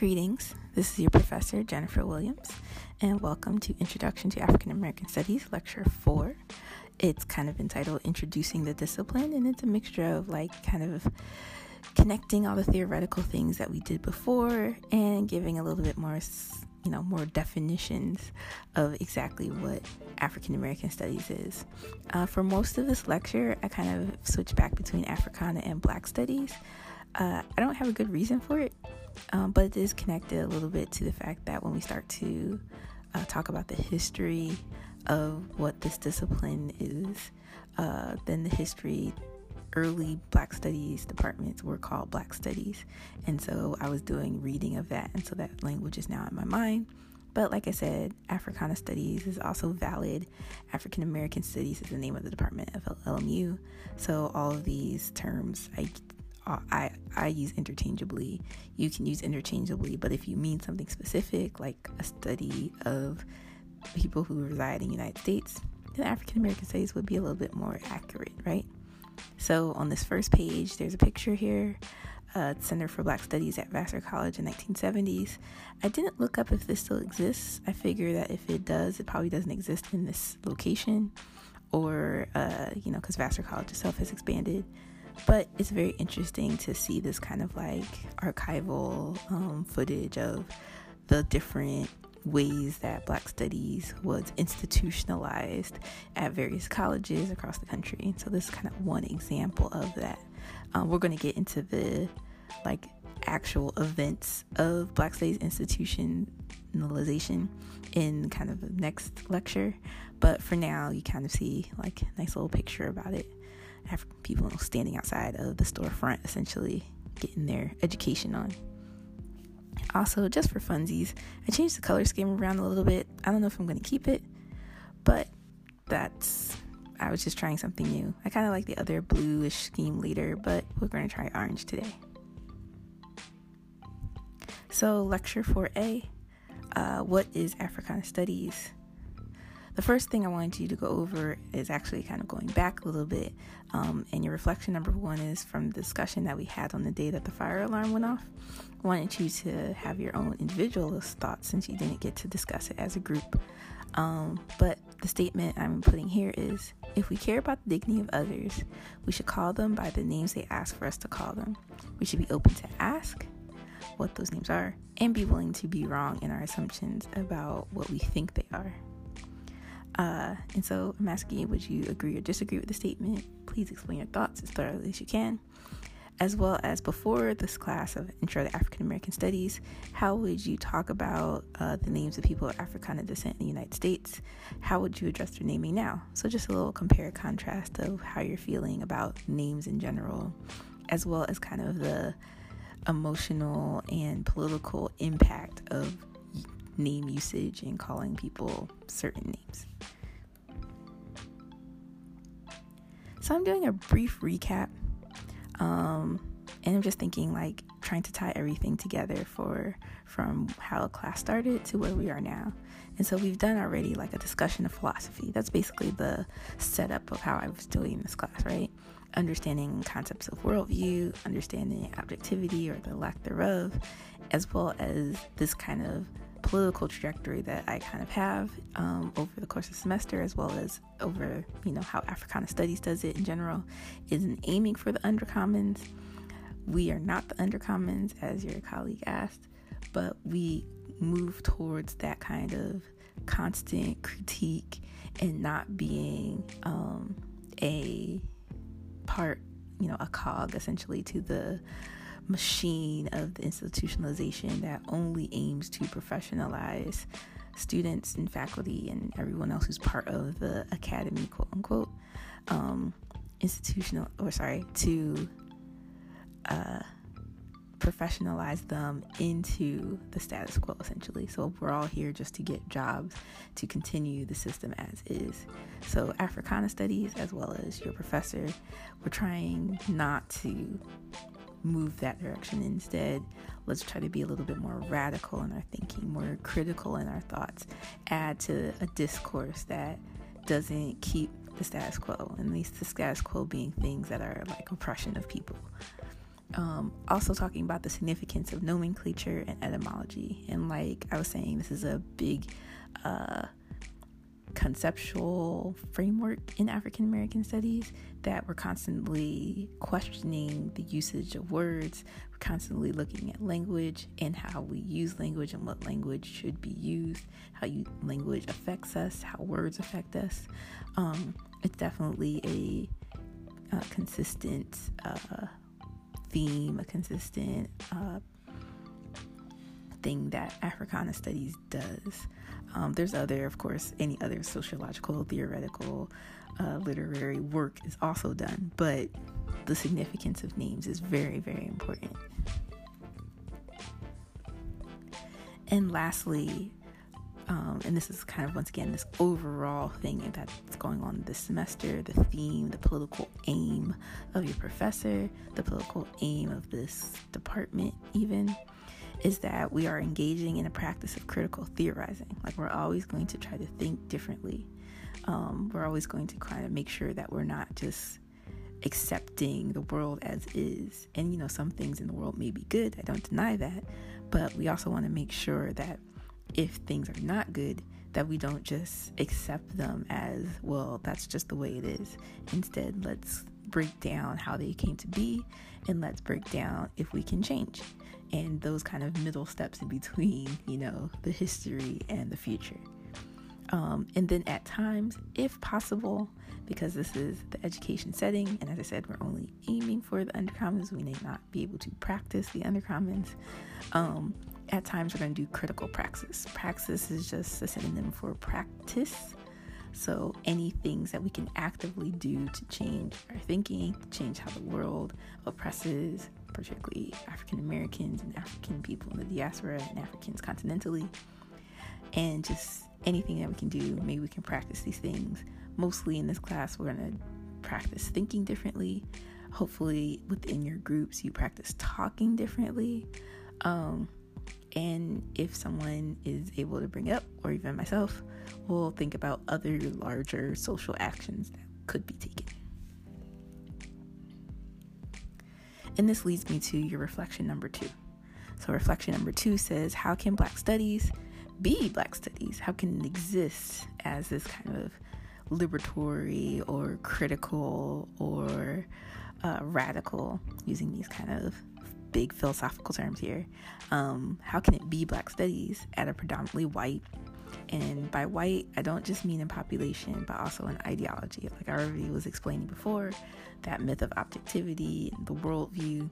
Greetings. This is your professor, Jennifer Williams, and welcome to Introduction to African American Studies, Lecture 4. It's kind of entitled Introducing the Discipline, and it's a mixture of like kind of connecting all the theoretical things that we did before and giving a little bit more, you know, more definitions of exactly what African American Studies is. Uh, for most of this lecture, I kind of switched back between Africana and Black Studies. Uh, I don't have a good reason for it um, but it is connected a little bit to the fact that when we start to uh, talk about the history of what this discipline is, uh, then the history early black studies departments were called black studies. And so i was doing reading of that and so that language is now in my mind. But like i said africana studies is also valid. African american studies is the name of the department of lmu so all of these terms i I, I use interchangeably. You can use interchangeably, but if you mean something specific, like a study of people who reside in the United States, then African American studies would be a little bit more accurate, right? So on this first page, there's a picture here. Uh, Center for Black Studies at Vassar College in 1970s. I didn't look up if this still exists. I figure that if it does, it probably doesn't exist in this location, or uh, you know, because Vassar College itself has expanded but it's very interesting to see this kind of like archival um, footage of the different ways that black studies was institutionalized at various colleges across the country. So this is kind of one example of that. Um, we're going to get into the like actual events of black studies institutionalization in kind of the next lecture. But for now you kind of see like a nice little picture about it have people standing outside of the storefront essentially getting their education on. Also, just for funsies, I changed the color scheme around a little bit. I don't know if I'm going to keep it, but that's I was just trying something new. I kind of like the other bluish scheme later, but we're going to try orange today. So, lecture 4A uh, What is Africana Studies? The first thing I wanted you to go over is actually kind of going back a little bit. Um, and your reflection number one is from the discussion that we had on the day that the fire alarm went off. I wanted you to have your own individualist thoughts since you didn't get to discuss it as a group. Um, but the statement I'm putting here is if we care about the dignity of others, we should call them by the names they ask for us to call them. We should be open to ask what those names are and be willing to be wrong in our assumptions about what we think they are. Uh, and so I'm asking you, would you agree or disagree with the statement? Please explain your thoughts as thoroughly as you can. As well as before this class of Intro to African American Studies, how would you talk about uh, the names of people of Africana descent in the United States? How would you address their naming now? So, just a little compare contrast of how you're feeling about names in general, as well as kind of the emotional and political impact of name usage and calling people certain names. So I'm doing a brief recap. Um, and I'm just thinking like trying to tie everything together for from how class started to where we are now. And so we've done already like a discussion of philosophy. That's basically the setup of how I was doing this class, right? Understanding concepts of worldview, understanding objectivity or the lack thereof, as well as this kind of political trajectory that I kind of have um, over the course of the semester, as well as over, you know, how Africana Studies does it in general, is an aiming for the undercommons. We are not the undercommons, as your colleague asked, but we move towards that kind of constant critique and not being um, a part, you know, a cog essentially to the machine of the institutionalization that only aims to professionalize students and faculty and everyone else who's part of the academy, quote unquote, um, institutional, or sorry, to uh, professionalize them into the status quo essentially. So we're all here just to get jobs to continue the system as is. So Africana studies as well as your professor, we're trying not to move that direction. Instead, let's try to be a little bit more radical in our thinking, more critical in our thoughts, add to a discourse that doesn't keep the status quo, at least the status quo being things that are like oppression of people. um, also talking about the significance of nomenclature and etymology. And like I was saying, this is a big uh, conceptual framework in African American studies that we're constantly questioning the usage of words. We're constantly looking at language and how we use language and what language should be used, how you, language affects us, how words affect us. Um, it's definitely a, a consistent uh, theme, a consistent uh, thing that Africana Studies does. Um, there's other, of course, any other sociological, theoretical, uh, literary work is also done, but the significance of names is very, very important. And lastly, um, and this is kind of once again this overall thing that's going on this semester the theme, the political aim of your professor, the political aim of this department, even is that we are engaging in a practice of critical theorizing. Like, we're always going to try to think differently. Um, we're always going to kind of make sure that we're not just accepting the world as is. And, you know, some things in the world may be good, I don't deny that. But we also want to make sure that if things are not good, that we don't just accept them as, well, that's just the way it is. Instead, let's break down how they came to be and let's break down if we can change and those kind of middle steps in between, you know, the history and the future. Um, and then at times, if possible, because this is the education setting, and as I said, we're only aiming for the undercommons, we may not be able to practice the undercommons. Um, at times, we're going to do critical praxis. Praxis is just a synonym for practice. So, any things that we can actively do to change our thinking, change how the world oppresses, particularly African Americans and African people in the diaspora and Africans continentally, and just anything that we can do. Maybe we can practice these things. Mostly in this class, we're going to practice thinking differently. Hopefully, within your groups, you practice talking differently. Um, and if someone is able to bring up, or even myself, we'll think about other larger social actions that could be taken. And this leads me to your reflection number two. So, reflection number two says, How can Black studies be Black studies? How can it exist as this kind of liberatory or critical or uh, radical, using these kind of big philosophical terms here. Um, how can it be Black studies at a predominantly white? And by white, I don't just mean in population, but also in ideology. Like I already was explaining before, that myth of objectivity, the worldview,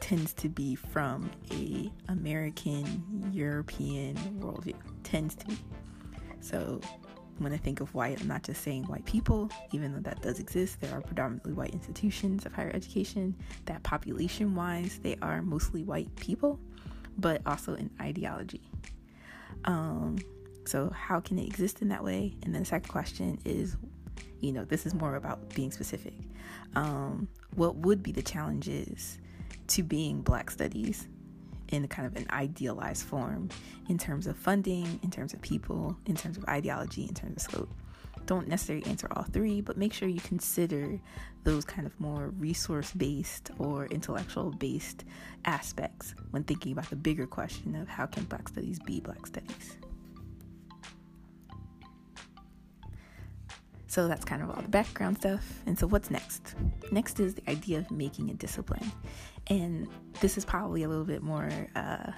tends to be from a American European worldview. Tends to be. So when I think of white, I'm not just saying white people, even though that does exist. There are predominantly white institutions of higher education that, population wise, they are mostly white people, but also in ideology. Um, so, how can it exist in that way? And then the second question is you know, this is more about being specific. Um, what would be the challenges to being Black Studies in kind of an idealized form in terms of funding, in terms of people, in terms of ideology, in terms of scope. Don't necessarily answer all three, but make sure you consider those kind of more resource based or intellectual based aspects when thinking about the bigger question of how can Black Studies be Black Studies. So that's kind of all the background stuff. And so, what's next? Next is the idea of making a discipline. And this is probably a little bit more uh,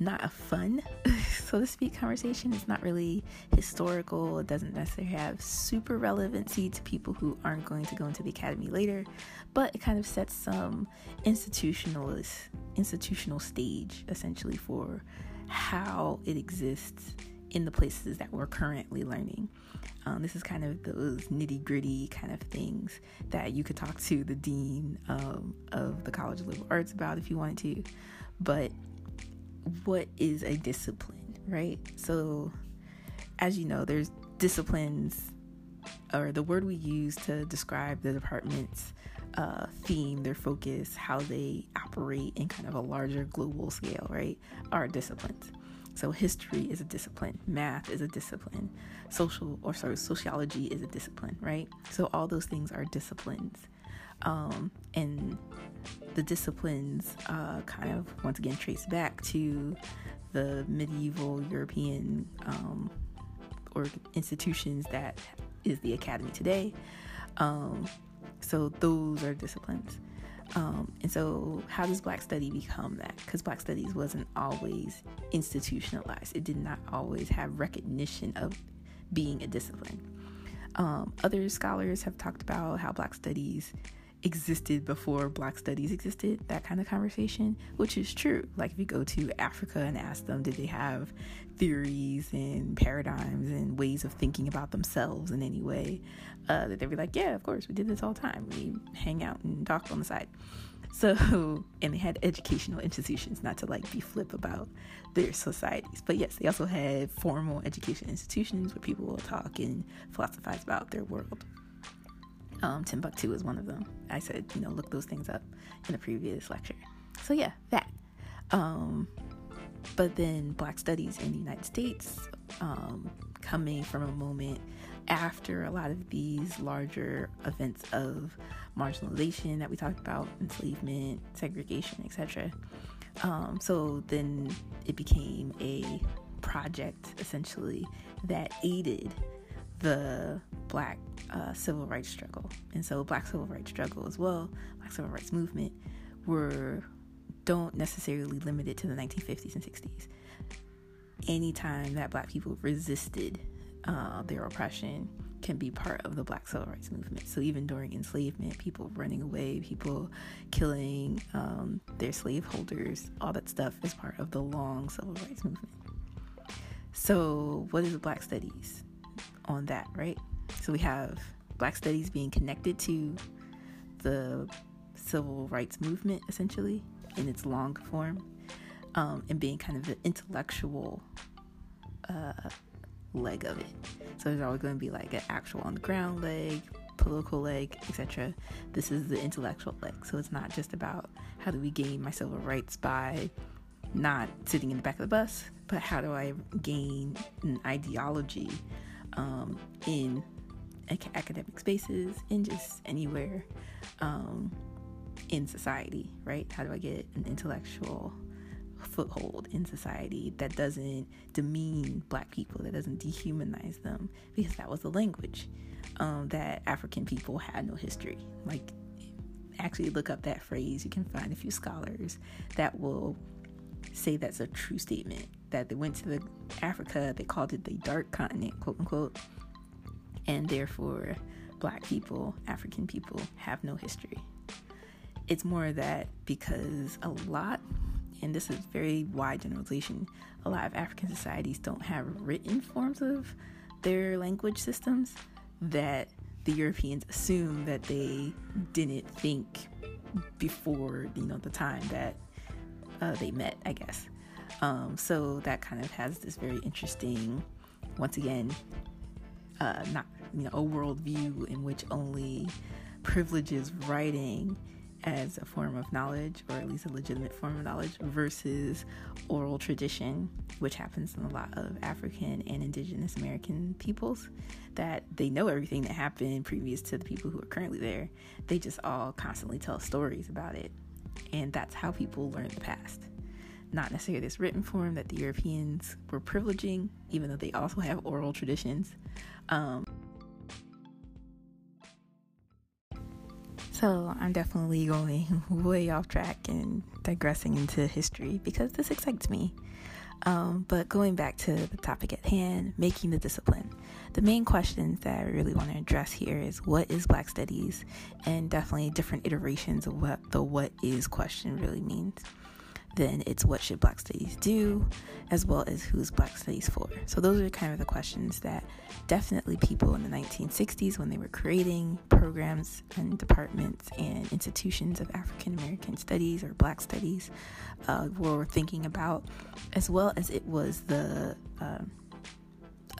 not a fun, so to speak, conversation. It's not really historical. It doesn't necessarily have super relevancy to people who aren't going to go into the academy later, but it kind of sets some institutionalist institutional stage essentially for how it exists in the places that we're currently learning. Um, this is kind of those nitty gritty kind of things that you could talk to the dean um, of the College of Liberal Arts about if you wanted to. But what is a discipline, right? So, as you know, there's disciplines, or the word we use to describe the department's uh, theme, their focus, how they operate in kind of a larger global scale, right? Are disciplines. So history is a discipline, math is a discipline, social or sorry, sociology is a discipline, right? So all those things are disciplines. Um, and the disciplines uh, kind of once again trace back to the medieval European um, or institutions that is the academy today. Um, so those are disciplines. Um, and so, how does Black study become that? Because Black studies wasn't always institutionalized, it did not always have recognition of being a discipline. Um, other scholars have talked about how Black studies existed before Black studies existed, that kind of conversation, which is true. Like, if you go to Africa and ask them, did they have theories and paradigms and ways of thinking about themselves in any way, uh, that they'd be like, yeah, of course, we did this all the time. We hang out and talk on the side. So, and they had educational institutions, not to like be flip about their societies. But yes, they also had formal education institutions where people will talk and philosophize about their world. Um, Timbuktu is one of them. I said, you know, look those things up in a previous lecture. So yeah, that. Um, but then Black Studies in the United States, um, coming from a moment after a lot of these larger events of marginalization that we talked about, enslavement, segregation, etc. Um, so then it became a project essentially that aided the black uh, civil rights struggle. And so, black civil rights struggle as well, black civil rights movement, were don't necessarily limit it to the 1950s and 60s. Anytime that black people resisted uh, their oppression can be part of the black civil rights movement. So even during enslavement, people running away, people killing um, their slaveholders, all that stuff is part of the long civil rights movement. So, what is the Black Studies on that, right? So we have Black Studies being connected to the civil rights movement, essentially, in its long form, um, and being kind of the intellectual uh, leg of it. So there's always going to be like an actual on the ground leg, political leg, etc. This is the intellectual leg. So it's not just about how do we gain my civil rights by not sitting in the back of the bus, but how do I gain an ideology um, in academic spaces, in just anywhere um, in society, right? How do I get an intellectual foothold in society that doesn't demean black people, that doesn't dehumanize them? Because that was the language um, that African people had no history. Like, actually look up that phrase. You can find a few scholars that will say that's a true statement that they went to the Africa, they called it the dark continent, quote unquote, and therefore black people, African people have no history. It's more that because a lot, and this is very wide generalization, a lot of African societies don't have written forms of their language systems that the Europeans assume that they didn't think before you know the time that uh, they met, I guess. Um, so that kind of has this very interesting, once again, uh, not you know a worldview in which only privileges writing as a form of knowledge, or at least a legitimate form of knowledge, versus oral tradition, which happens in a lot of African and Indigenous American peoples, that they know everything that happened previous to the people who are currently there. They just all constantly tell stories about it. And that's how people learn the past not necessarily this written form that the Europeans were privileging, even though they also have oral traditions. Um, so I'm definitely going way off track and digressing into history because this excites me. Um, but going back to the topic at hand, making the discipline, the main questions that I really want to address here is what is Black Studies, and definitely different iterations of what the what is question really means then it's what should Black Studies do, as well as who's Black Studies for. So, those are kind of the questions that definitely people in the 1960s, when they were creating programs and departments and institutions of African American studies or Black studies, uh, were thinking about, as well as it was the uh,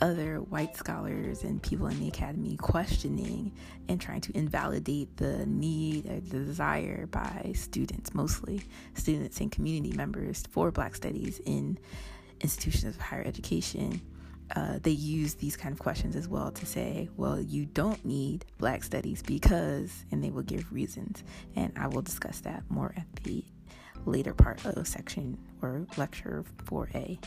other white scholars and people in the academy questioning and trying to invalidate the need or the desire by students, mostly students and community members, for Black studies in institutions of higher education uh, they use these kind of questions as well to say, well, you don't need Black Studies because, and they will give reasons. And I will discuss that more at the later part of section or lecture 4A.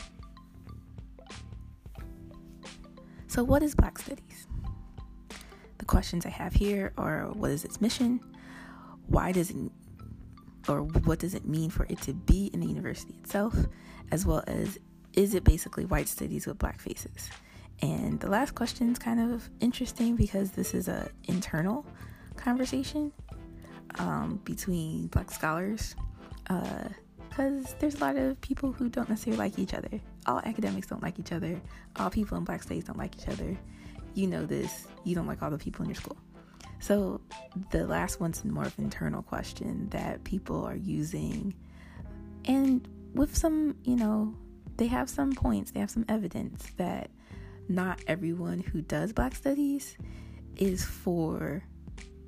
So, what is Black Studies? The questions I have here are what is its mission? Why does it, or what does it mean for it to be in the university itself? As well as is it basically white studies with black faces? And the last question is kind of interesting because this is an internal conversation um, between black scholars because uh, there's a lot of people who don't necessarily like each other. All academics don't like each other. All people in black studies don't like each other. You know this. You don't like all the people in your school. So the last one's more of an internal question that people are using, and with some, you know, they have some points, they have some evidence that not everyone who does Black Studies is for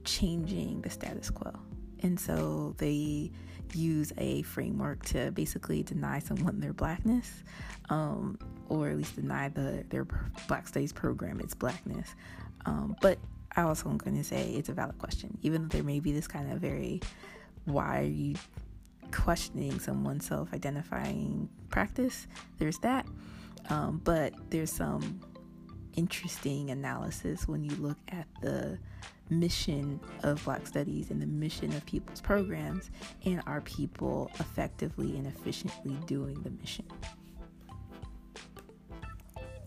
changing the status quo. And so they use a framework to basically deny someone their blackness, um, or at least deny the their Black Studies program its blackness. Um, but I also am going to say it's a valid question, even though there may be this kind of very why are you questioning someone's self identifying practice. There's that. Um, but there's some interesting analysis when you look at the mission of Black Studies and the mission of people's programs, and are people effectively and efficiently doing the mission?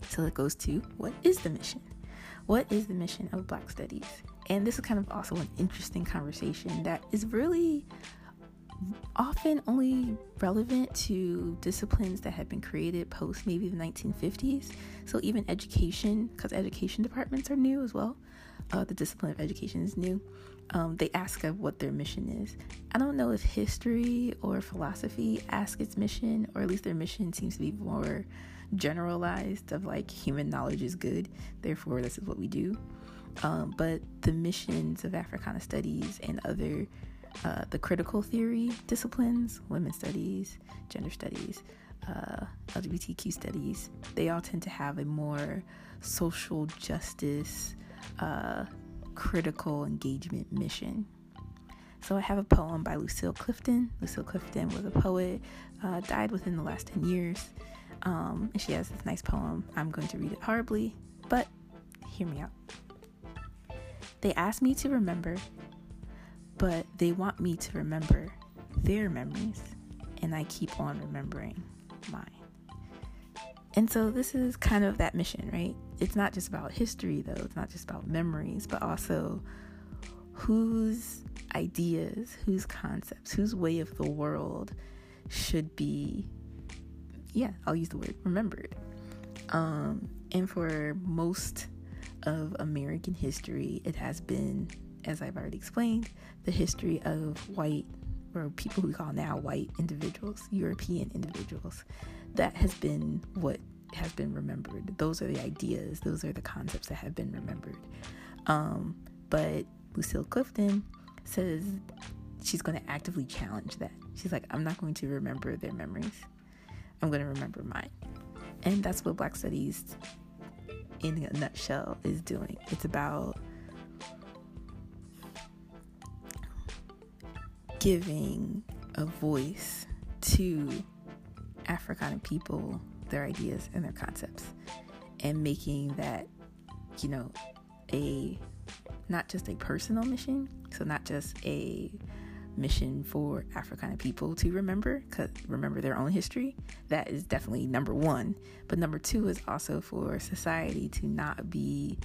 So it goes to what is the mission? What is the mission of Black Studies? And this is kind of also an interesting conversation that is really often only relevant to disciplines that have been created post maybe the 1950s. So even education, because education departments are new as well. Uh, the discipline of education is new. Um, they ask of what their mission is. I don't know if history or philosophy ask its mission, or at least their mission seems to be more generalized of like human knowledge is good, therefore this is what we do. Um, but the missions of Africana studies and other uh, the critical theory disciplines, women's studies, gender studies, uh, LGBTQ studies, they all tend to have a more social justice, uh, critical engagement mission. So I have a poem by Lucille Clifton. Lucille Clifton was a poet, uh, died within the last 10 years. Um, and she has this nice poem. I'm going to read it horribly, but hear me out. They ask me to remember but they want me to remember their memories, and I keep on remembering mine. And so this is kind of that mission, right? It's not just about history, though, it's not just about memories, but also whose ideas, whose concepts, whose way of the world should be, yeah, I'll use the word remembered. Um, and for most of American history, it has been as I've already explained, the history of white or people we call now white individuals, European individuals. That has been what has been remembered. Those are the ideas, those are the concepts that have been remembered. Um, but Lucille Clifton says she's going to actively challenge that. She's like, I'm not going to remember their memories, I'm going to remember mine. And that's what Black Studies, in a nutshell, is doing. It's about giving a voice to African people, their ideas and their concepts, and making that, you know, a not just a personal mission, so not just a mission for African people to remember, cause remember their own history. That is definitely number one. But number two is also for society to not be,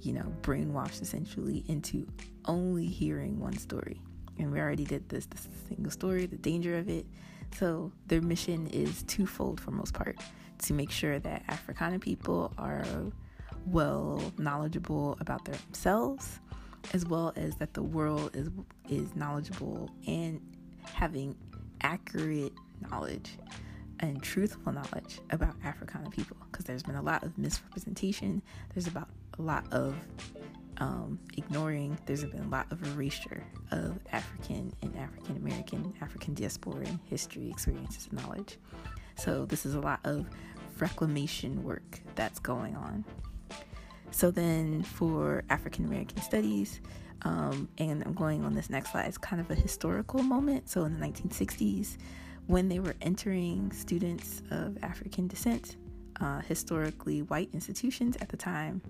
you know, brainwashed essentially into only hearing one story and we already did this this single story the danger of it so their mission is twofold for most part to make sure that africana people are well knowledgeable about themselves as well as that the world is is knowledgeable and having accurate knowledge and truthful knowledge about Africana people because there's been a lot of misrepresentation. There's about a lot of um, ignoring, there's been a lot of erasure of African and African American, African diaspora history, experiences, and knowledge. So, this is a lot of reclamation work that's going on. So then for African American studies, um, and I'm going on this next slide, it's kind of a historical moment. So in the 1960s, when they were entering students of African descent, uh, historically white institutions at the time,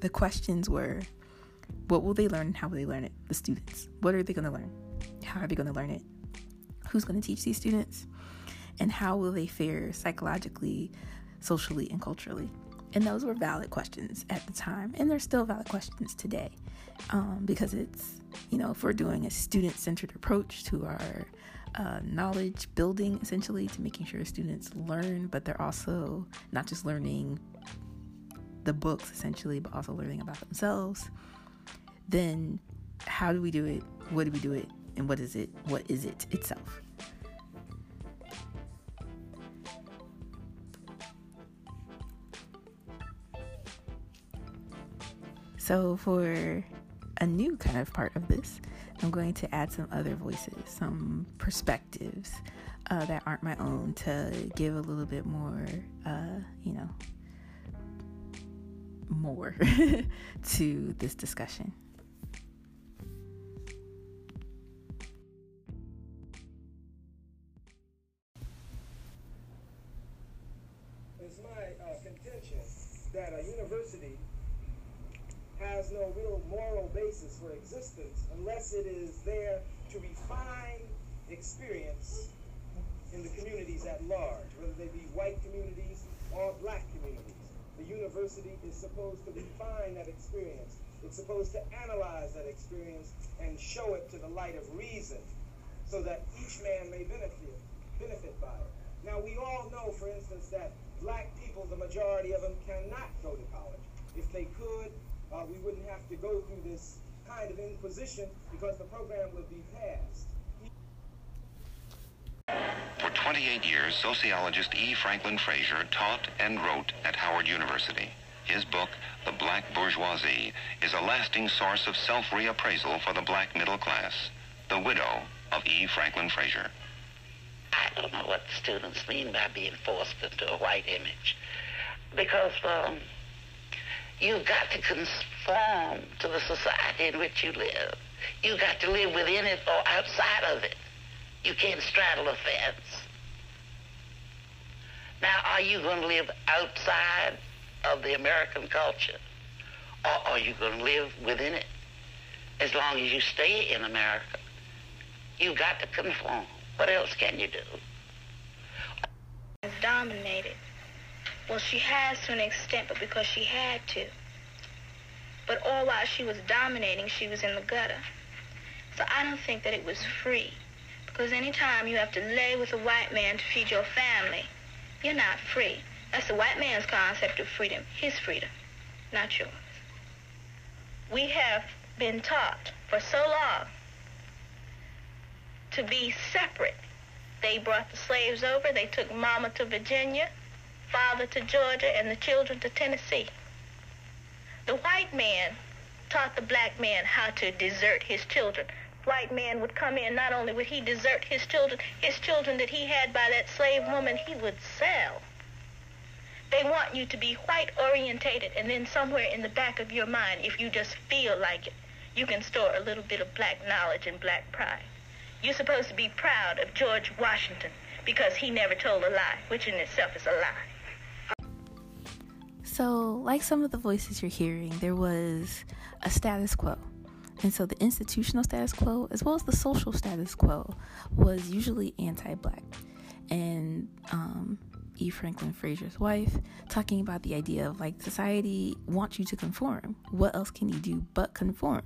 the questions were what will they learn and how will they learn it? The students. What are they going to learn? How are they going to learn it? Who's going to teach these students? And how will they fare psychologically, socially, and culturally? And those were valid questions at the time, and they're still valid questions today um, because it's, you know, if we're doing a student centered approach to our uh, knowledge building essentially to making sure students learn, but they're also not just learning the books essentially, but also learning about themselves, then how do we do it? What do we do it? And what is it? What is it itself? So, for a new kind of part of this, I'm going to add some other voices, some perspectives uh, that aren't my own to give a little bit more, uh, you know, more to this discussion. Has no real moral basis for existence unless it is there to refine experience in the communities at large, whether they be white communities or black communities. The university is supposed to refine that experience. It's supposed to analyze that experience and show it to the light of reason so that each man may benefit, benefit by it. Now, we all know, for instance, that black people, the majority of them, cannot go to college. If they could, uh, we wouldn't have to go through this kind of inquisition because the program would be passed. For 28 years, sociologist E. Franklin Frazier taught and wrote at Howard University. His book, The Black Bourgeoisie, is a lasting source of self-reappraisal for the black middle class. The widow of E. Franklin Frazier. I don't know what students mean by being forced into a white image. Because um, you've got to conform to the society in which you live. You've got to live within it or outside of it. You can't straddle a fence. Now, are you going to live outside of the American culture? Or are you going to live within it? As long as you stay in America, you've got to conform. What else can you do? Dominated. Well, she has to an extent, but because she had to. But all while she was dominating, she was in the gutter. So I don't think that it was free. Because anytime you have to lay with a white man to feed your family, you're not free. That's the white man's concept of freedom, his freedom, not yours. We have been taught for so long to be separate. They brought the slaves over, they took mama to Virginia, father to Georgia, and the children to Tennessee. The white man taught the black man how to desert his children. White man would come in, not only would he desert his children, his children that he had by that slave woman, he would sell. They want you to be white orientated, and then somewhere in the back of your mind, if you just feel like it, you can store a little bit of black knowledge and black pride. You're supposed to be proud of George Washington because he never told a lie, which in itself is a lie. So, like some of the voices you're hearing, there was a status quo. And so the institutional status quo, as well as the social status quo, was usually anti black. And um, E. Franklin Frazier's wife talking about the idea of like society wants you to conform. What else can you do but conform?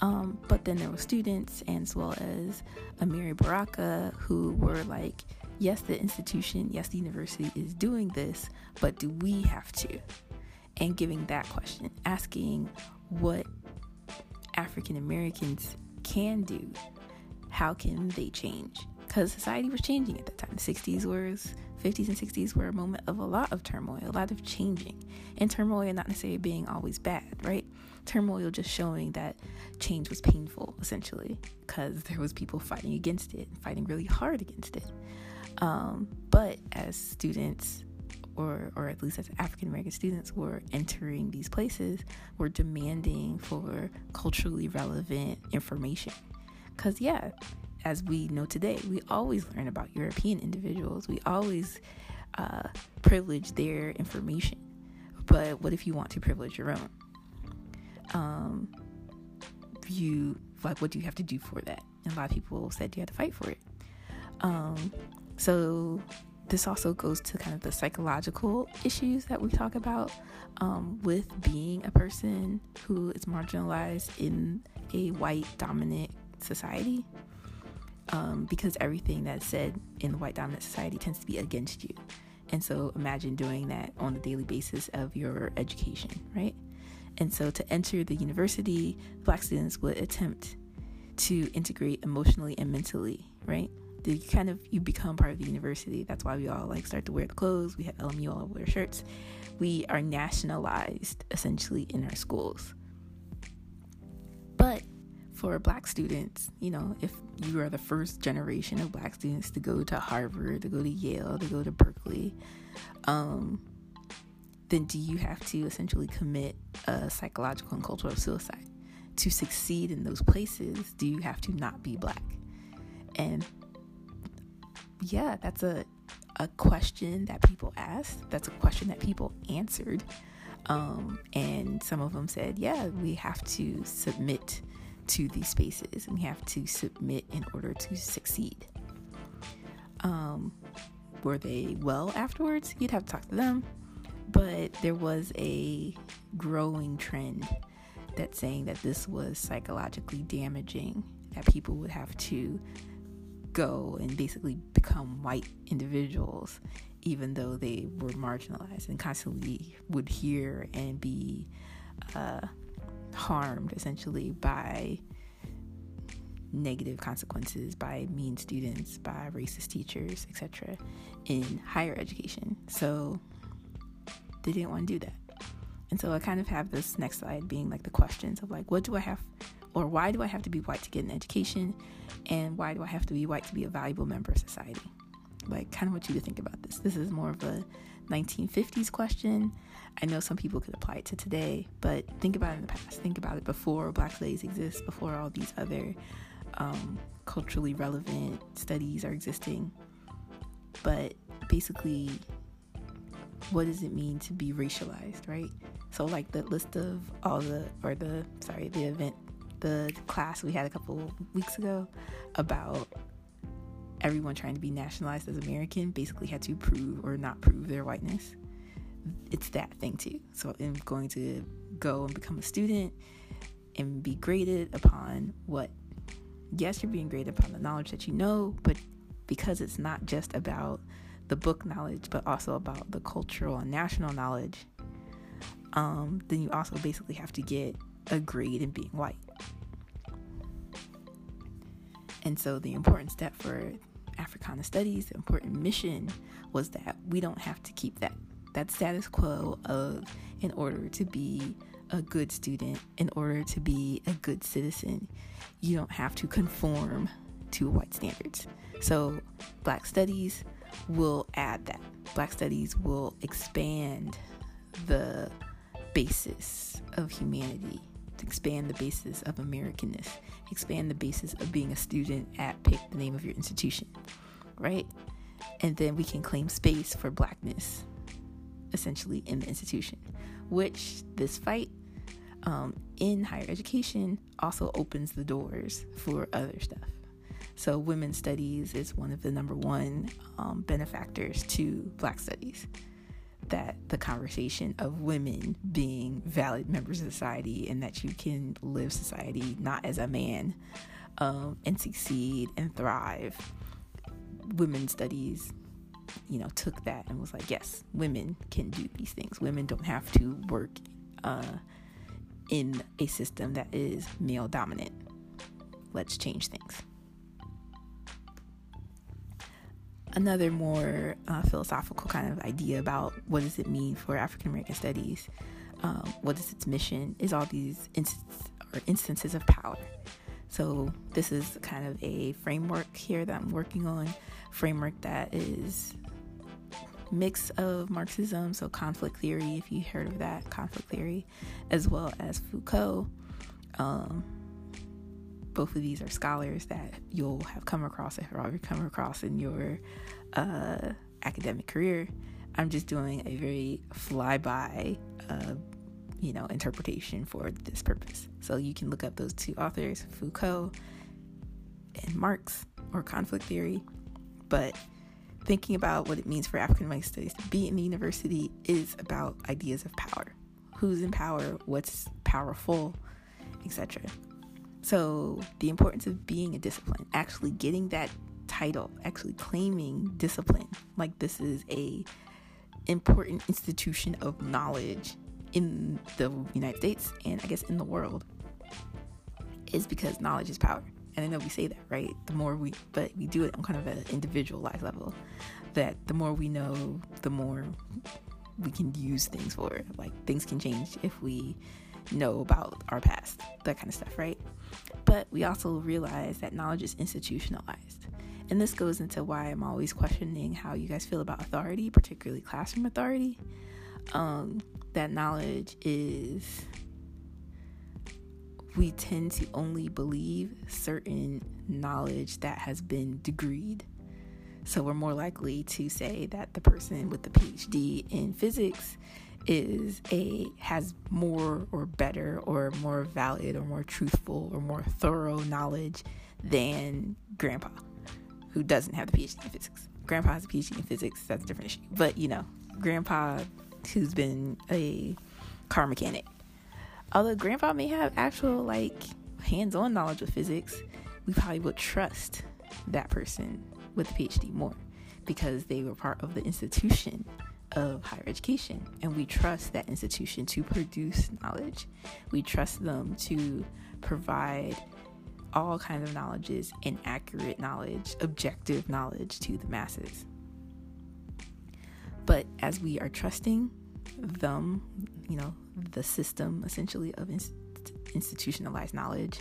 Um, but then there were students, as well as Amiri Baraka, who were like, yes, the institution, yes, the university is doing this, but do we have to? And giving that question, asking what African Americans can do, how can they change? Because society was changing at that time. The 60s was, 50s and 60s were a moment of a lot of turmoil, a lot of changing. And turmoil not necessarily being always bad, right? Turmoil just showing that change was painful, essentially, because there was people fighting against it, fighting really hard against it. Um, but as students, or or at least as African American students were entering these places, were demanding for culturally relevant information. Cause yeah, as we know today, we always learn about European individuals. We always uh, privilege their information. But what if you want to privilege your own? Um, you like what do you have to do for that? And a lot of people said you had to fight for it. Um, so this also goes to kind of the psychological issues that we talk about um, with being a person who is marginalized in a white dominant society. Um, because everything that's said in the white dominant society tends to be against you. And so imagine doing that on a daily basis of your education, right? And so to enter the university, black students would attempt to integrate emotionally and mentally, right? You kind of you become part of the university. That's why we all like start to wear the clothes. We have LMU all wear shirts. We are nationalized essentially in our schools. But for black students, you know, if you are the first generation of black students to go to Harvard, to go to Yale, to go to Berkeley, um, then do you have to essentially commit a psychological and cultural suicide? To succeed in those places, do you have to not be black? And yeah, that's a a question that people asked. That's a question that people answered. Um, and some of them said, yeah, we have to submit to these spaces and we have to submit in order to succeed. Um, were they well afterwards? You'd have to talk to them. But there was a growing trend that saying that this was psychologically damaging, that people would have to go and basically become white individuals, even though they were marginalized and constantly would hear and be uh, harmed essentially by negative consequences by mean students, by racist teachers, etc., in higher education. So they didn't want to do that. And so I kind of have this next slide being like the questions of like, what do I have or why do I have to be white to get an education? And why do I have to be white to be a valuable member of society? Like, kind of want you to think about this. This is more of a 1950s question. I know some people could apply it to today, but think about it in the past. Think about it before black slaves exist, before all these other um, culturally relevant studies are existing. But basically, what does it mean to be racialized, right? So, like the list of all the, or the, sorry, the event the class we had a couple weeks ago about everyone trying to be nationalized as American basically had to prove or not prove their whiteness. It's that thing too. So I'm going to go and become a student and be graded upon what, yes, you're being graded upon the knowledge that you know, but because it's not just about the book knowledge, but also about the cultural and national knowledge, um, then you also basically have to get a grade in being white. And so the important step for Africana Studies, the important mission was that we don't have to keep that that status quo of in order to be a good student, in order to be a good citizen, you don't have to conform to white standards. So Black Studies will add that. Black Studies will expand the basis of humanity expand the basis of Americanness, expand the basis of being a student at pick the name of your institution, right? And then we can claim space for blackness essentially in the institution, which this fight um, in higher education also opens the doors for other stuff. So, women's studies is one of the number one um, benefactors to black studies that the conversation of women being valid members of society and that you can live society not as a man um, and succeed and thrive. Women's studies, you know, took that and was like, yes, women can do these things. Women don't have to work uh, in a system that is male dominant. Let's change things. Another more uh, philosophical kind of idea about what does it mean for African American studies, um, what is its mission, is all these inst- or instances of power. So this is kind of a framework here that I'm working on, framework that is mix of Marxism, so conflict theory, if you heard of that, conflict theory, as well as Foucault. Um, both of these are scholars that you'll have come across if you've already come across in your uh, academic career. I'm just doing a very flyby, uh, you know, interpretation for this purpose. So you can look up those two authors, Foucault and Marx, or conflict theory. But thinking about what it means for African American studies to be in the university is about ideas of power. Who's in power? What's powerful? Etc. So, the importance of being a discipline, actually getting that title, actually claiming discipline, like this is a important institution of knowledge in the United States and I guess in the world, is because knowledge is power. And I know we say that, right? The more we, but we do it on kind of an individualized level. That the more we know, the more we can use things for. Like things can change if we know about our past, that kind of stuff, right? But we also realize that knowledge is institutionalized. And this goes into why I'm always questioning how you guys feel about authority, particularly classroom authority. Um, that knowledge is, we tend to only believe certain knowledge that has been degreed. So we're more likely to say that the person with the PhD in physics is a has more or better or more valid or more truthful or more thorough knowledge than grandpa who doesn't have the PhD in physics. Grandpa has a PhD in physics, that's a different issue. But you know, grandpa who's been a car mechanic. Although grandpa may have actual like hands-on knowledge of physics, we probably would trust that person with a PhD more because they were part of the institution of higher education. And we trust that institution to produce knowledge. We trust them to provide all kinds of knowledges and accurate knowledge objective knowledge to the masses. But as we are trusting them you know the system essentially of inst- institutionalized knowledge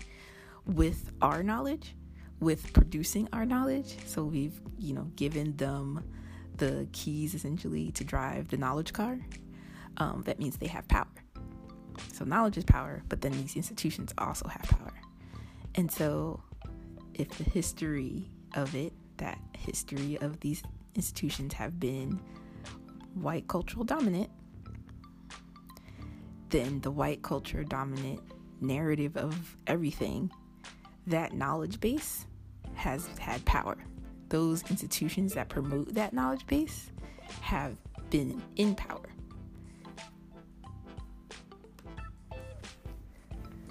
with our knowledge with producing our knowledge so we've you know given them the keys essentially to drive the knowledge car, um, that means they have power. So knowledge is power, but then these institutions also have power. And so, if the history of it, that history of these institutions have been white cultural dominant, then the white culture dominant narrative of everything, that knowledge base has had power those institutions that promote that knowledge base have been in power.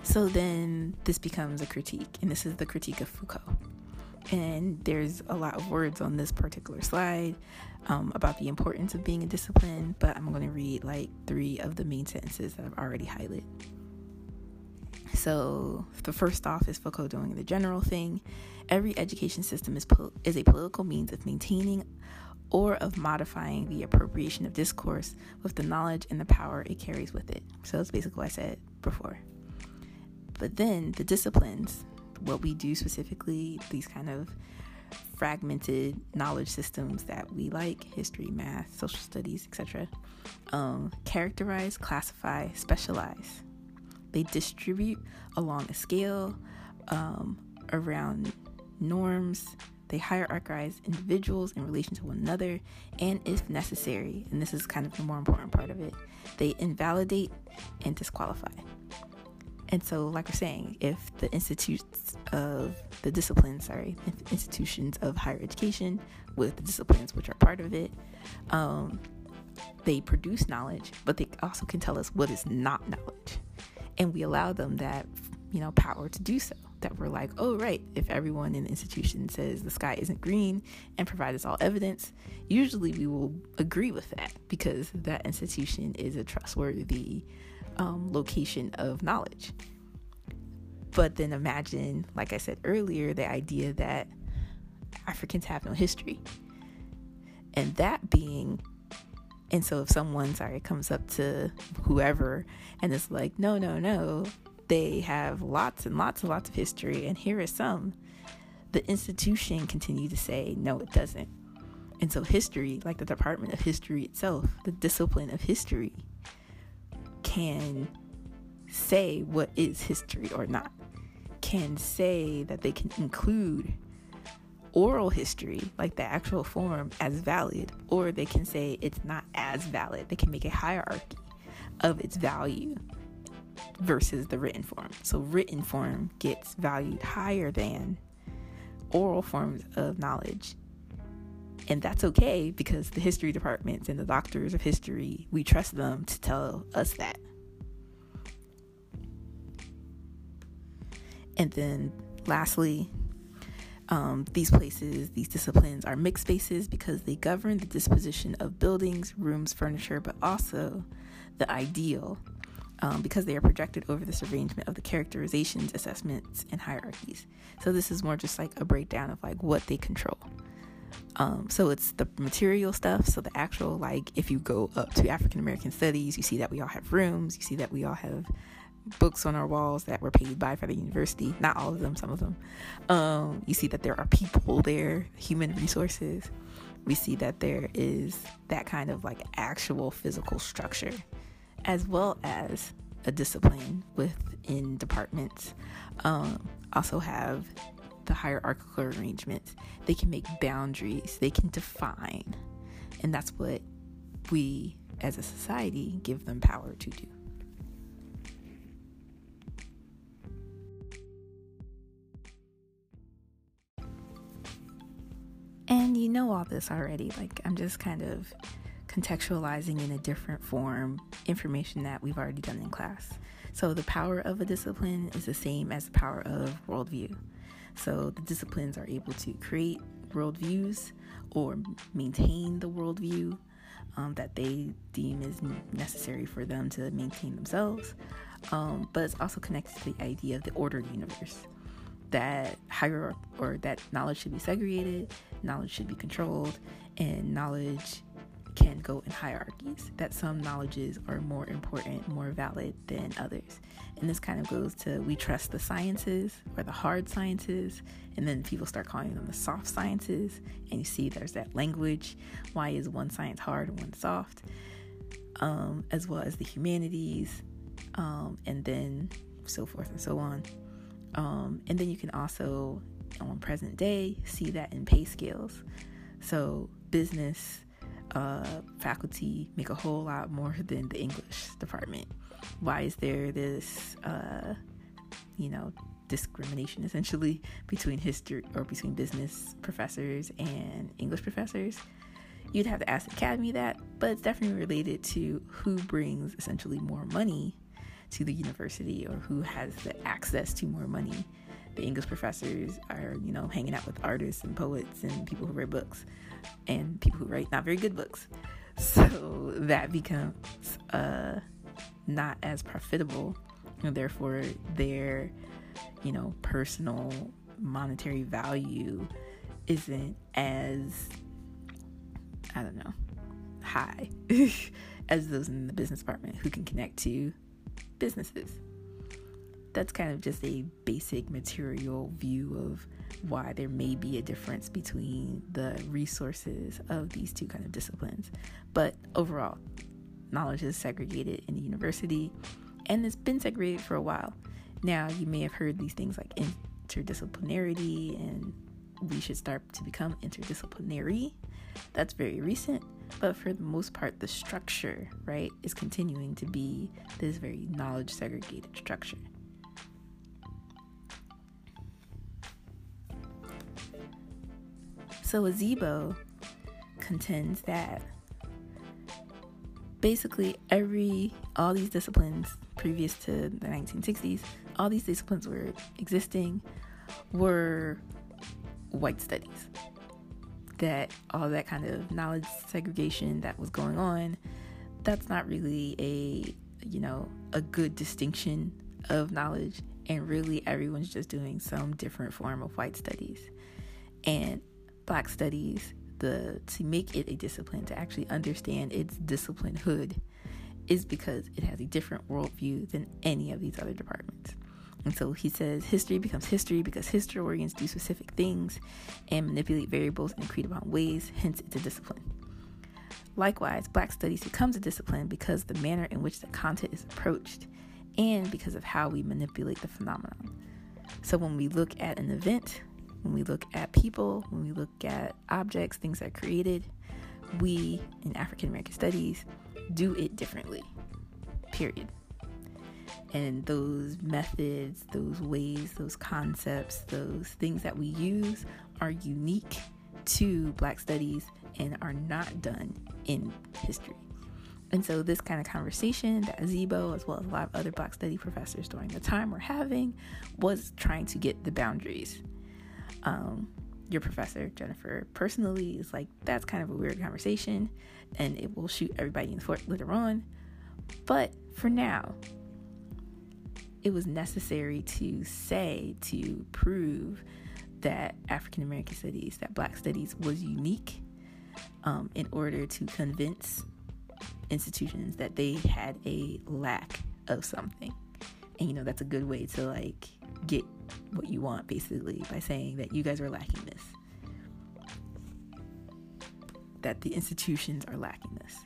So then this becomes a critique, and this is the critique of Foucault. And there's a lot of words on this particular slide um, about the importance of being a discipline, but I'm going to read like three of the main sentences that I've already highlighted. So the first off is Foucault doing the general thing. Every education system is is a political means of maintaining or of modifying the appropriation of discourse with the knowledge and the power it carries with it. So that's basically what I said before. But then the disciplines, what we do specifically, these kind of fragmented knowledge systems that we like history, math, social studies, etc. Um, characterize, classify, specialize. They distribute along a scale um, around norms. They hierarchize individuals in relation to one another, and if necessary, and this is kind of the more important part of it, they invalidate and disqualify. And so, like we're saying, if the institutes of the disciplines, sorry, institutions of higher education with the disciplines which are part of it, um, they produce knowledge, but they also can tell us what is not knowledge and we allow them that you know power to do so that we're like oh right if everyone in the institution says the sky isn't green and provide us all evidence usually we will agree with that because that institution is a trustworthy um, location of knowledge. But then imagine like i said earlier the idea that africans have no history. And that being and so if someone, sorry, comes up to whoever and is like, no, no, no, they have lots and lots and lots of history, and here is some, the institution continue to say, no, it doesn't. And so, history, like the Department of History itself, the discipline of history, can say what is history or not, can say that they can include oral history, like the actual form, as valid, or they can say it's not as valid. They can make a hierarchy of its value versus the written form. So, written form gets valued higher than oral forms of knowledge. And that's okay because the history departments and the doctors of history, we trust them to tell us that. And then lastly, um, these places, these disciplines are mixed spaces because they govern the disposition of buildings, rooms, furniture, but also the ideal um, because they are projected over this arrangement of the characterizations, assessments, and hierarchies. So this is more just like a breakdown of like what they control. Um, so it's the material stuff. So the actual like if you go up to African American studies, you see that we all have rooms. You see that we all have books on our walls that were paid by for the university. Not all of them, some of them. Um, you see that there are people there, human resources. We see that there is that kind of like actual physical structure as well as a discipline within departments. Um, also have the hierarchical arrangements. They can make boundaries, they can define. And that's what we as a society give them power to do. You know all this already. Like, I'm just kind of contextualizing in a different form information that we've already done in class. So, the power of a discipline is the same as the power of worldview. So, the disciplines are able to create worldviews or maintain the worldview um, that they deem is necessary for them to maintain themselves. Um, but it's also connected to the idea of the ordered universe that higher or that knowledge should be segregated, knowledge should be controlled, and knowledge can go in hierarchies, that some knowledges are more important, more valid than others. And this kind of goes to we trust the sciences or the hard sciences, and then people start calling them the soft sciences. And you see there's that language. Why is one science hard and one soft? Um, as well as the humanities, um, and then so forth and so on. Um, and then you can also, on present day, see that in pay scales. So, business uh, faculty make a whole lot more than the English department. Why is there this, uh, you know, discrimination essentially between history or between business professors and English professors? You'd have to ask the academy that, but it's definitely related to who brings essentially more money to the university or who has the access to more money. The English professors are, you know, hanging out with artists and poets and people who write books and people who write not very good books. So that becomes uh, not as profitable, and therefore their, you know, personal monetary value isn't as I don't know high as those in the business department who can connect to businesses. That's kind of just a basic material view of why there may be a difference between the resources of these two kind of disciplines. But overall, knowledge is segregated in the university and it's been segregated for a while. Now, you may have heard these things like interdisciplinarity and we should start to become interdisciplinary. That's very recent, but for the most part, the structure, right, is continuing to be this very knowledge segregated structure. So Azibo contends that basically every all these disciplines previous to the 1960s, all these disciplines were existing were white studies. That all that kind of knowledge segregation that was going on, that's not really a you know a good distinction of knowledge and really everyone's just doing some different form of white studies. And black studies the to make it a discipline to actually understand its discipline hood is because it has a different worldview than any of these other departments And so he says history becomes history because historians do specific things and manipulate variables in upon ways, hence, it's a discipline. Likewise, Black Studies becomes a discipline because the manner in which the content is approached and because of how we manipulate the phenomenon. So when we look at an event, when we look at people, when we look at objects, things that are created, we in African American studies do it differently. Period. And those methods, those ways, those concepts, those things that we use are unique to Black studies and are not done in history. And so, this kind of conversation that Azibo, as well as a lot of other Black study professors during the time, were having was trying to get the boundaries. Um, your professor, Jennifer, personally is like, that's kind of a weird conversation and it will shoot everybody in the foot later on. But for now, it was necessary to say, to prove that African American studies, that Black studies was unique um, in order to convince institutions that they had a lack of something. And you know, that's a good way to like get what you want basically by saying that you guys are lacking this. That the institutions are lacking this.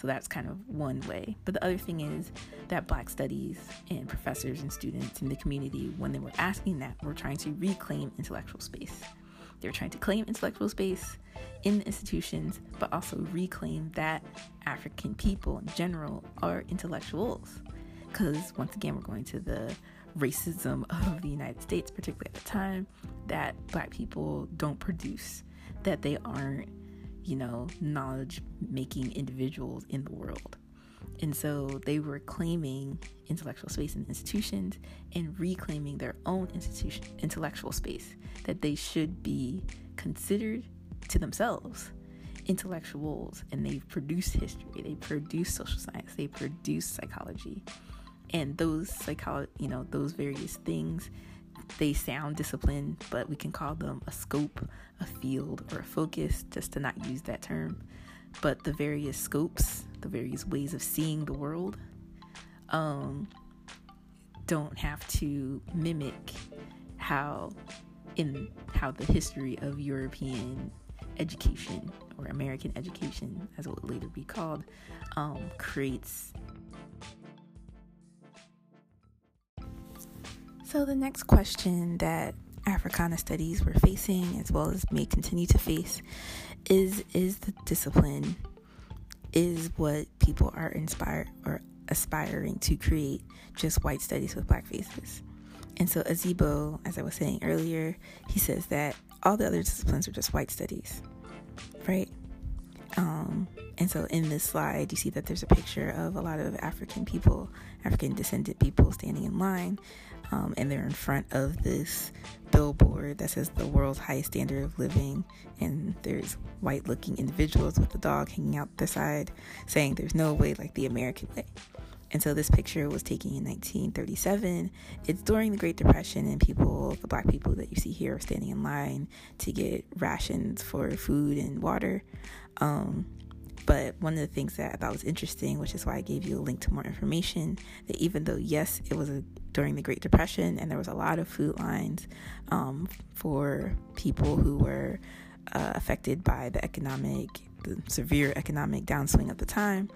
So that's kind of one way. But the other thing is that Black studies and professors and students in the community, when they were asking that, were trying to reclaim intellectual space. They were trying to claim intellectual space in the institutions, but also reclaim that African people in general are intellectuals. Because once again, we're going to the racism of the United States, particularly at the time, that black people don't produce, that they aren't, you know, knowledge making individuals in the world. And so they were claiming intellectual space in institutions and reclaiming their own institution intellectual space that they should be considered to themselves intellectuals and they produce history they produce social science they produce psychology and those psychology you know those various things they sound disciplined but we can call them a scope a field or a focus just to not use that term but the various scopes the various ways of seeing the world um, don't have to mimic how in how the history of European education or American education, as it would later be called, um, creates. So, the next question that Africana studies were facing, as well as may continue to face, is is the discipline, is what people are inspired or aspiring to create just white studies with black faces. And so Azibo, as I was saying earlier, he says that all the other disciplines are just white studies, right? Um, and so in this slide, you see that there's a picture of a lot of African people, African descendant people standing in line, um, and they're in front of this billboard that says the world's highest standard of living. And there's white looking individuals with the dog hanging out the side saying there's no way like the American way. And so this picture was taken in 1937. It's during the Great Depression, and people, the black people that you see here, are standing in line to get rations for food and water. Um, but one of the things that I thought was interesting, which is why I gave you a link to more information, that even though, yes, it was a, during the Great Depression and there was a lot of food lines um, for people who were uh, affected by the economic, the severe economic downswing of the time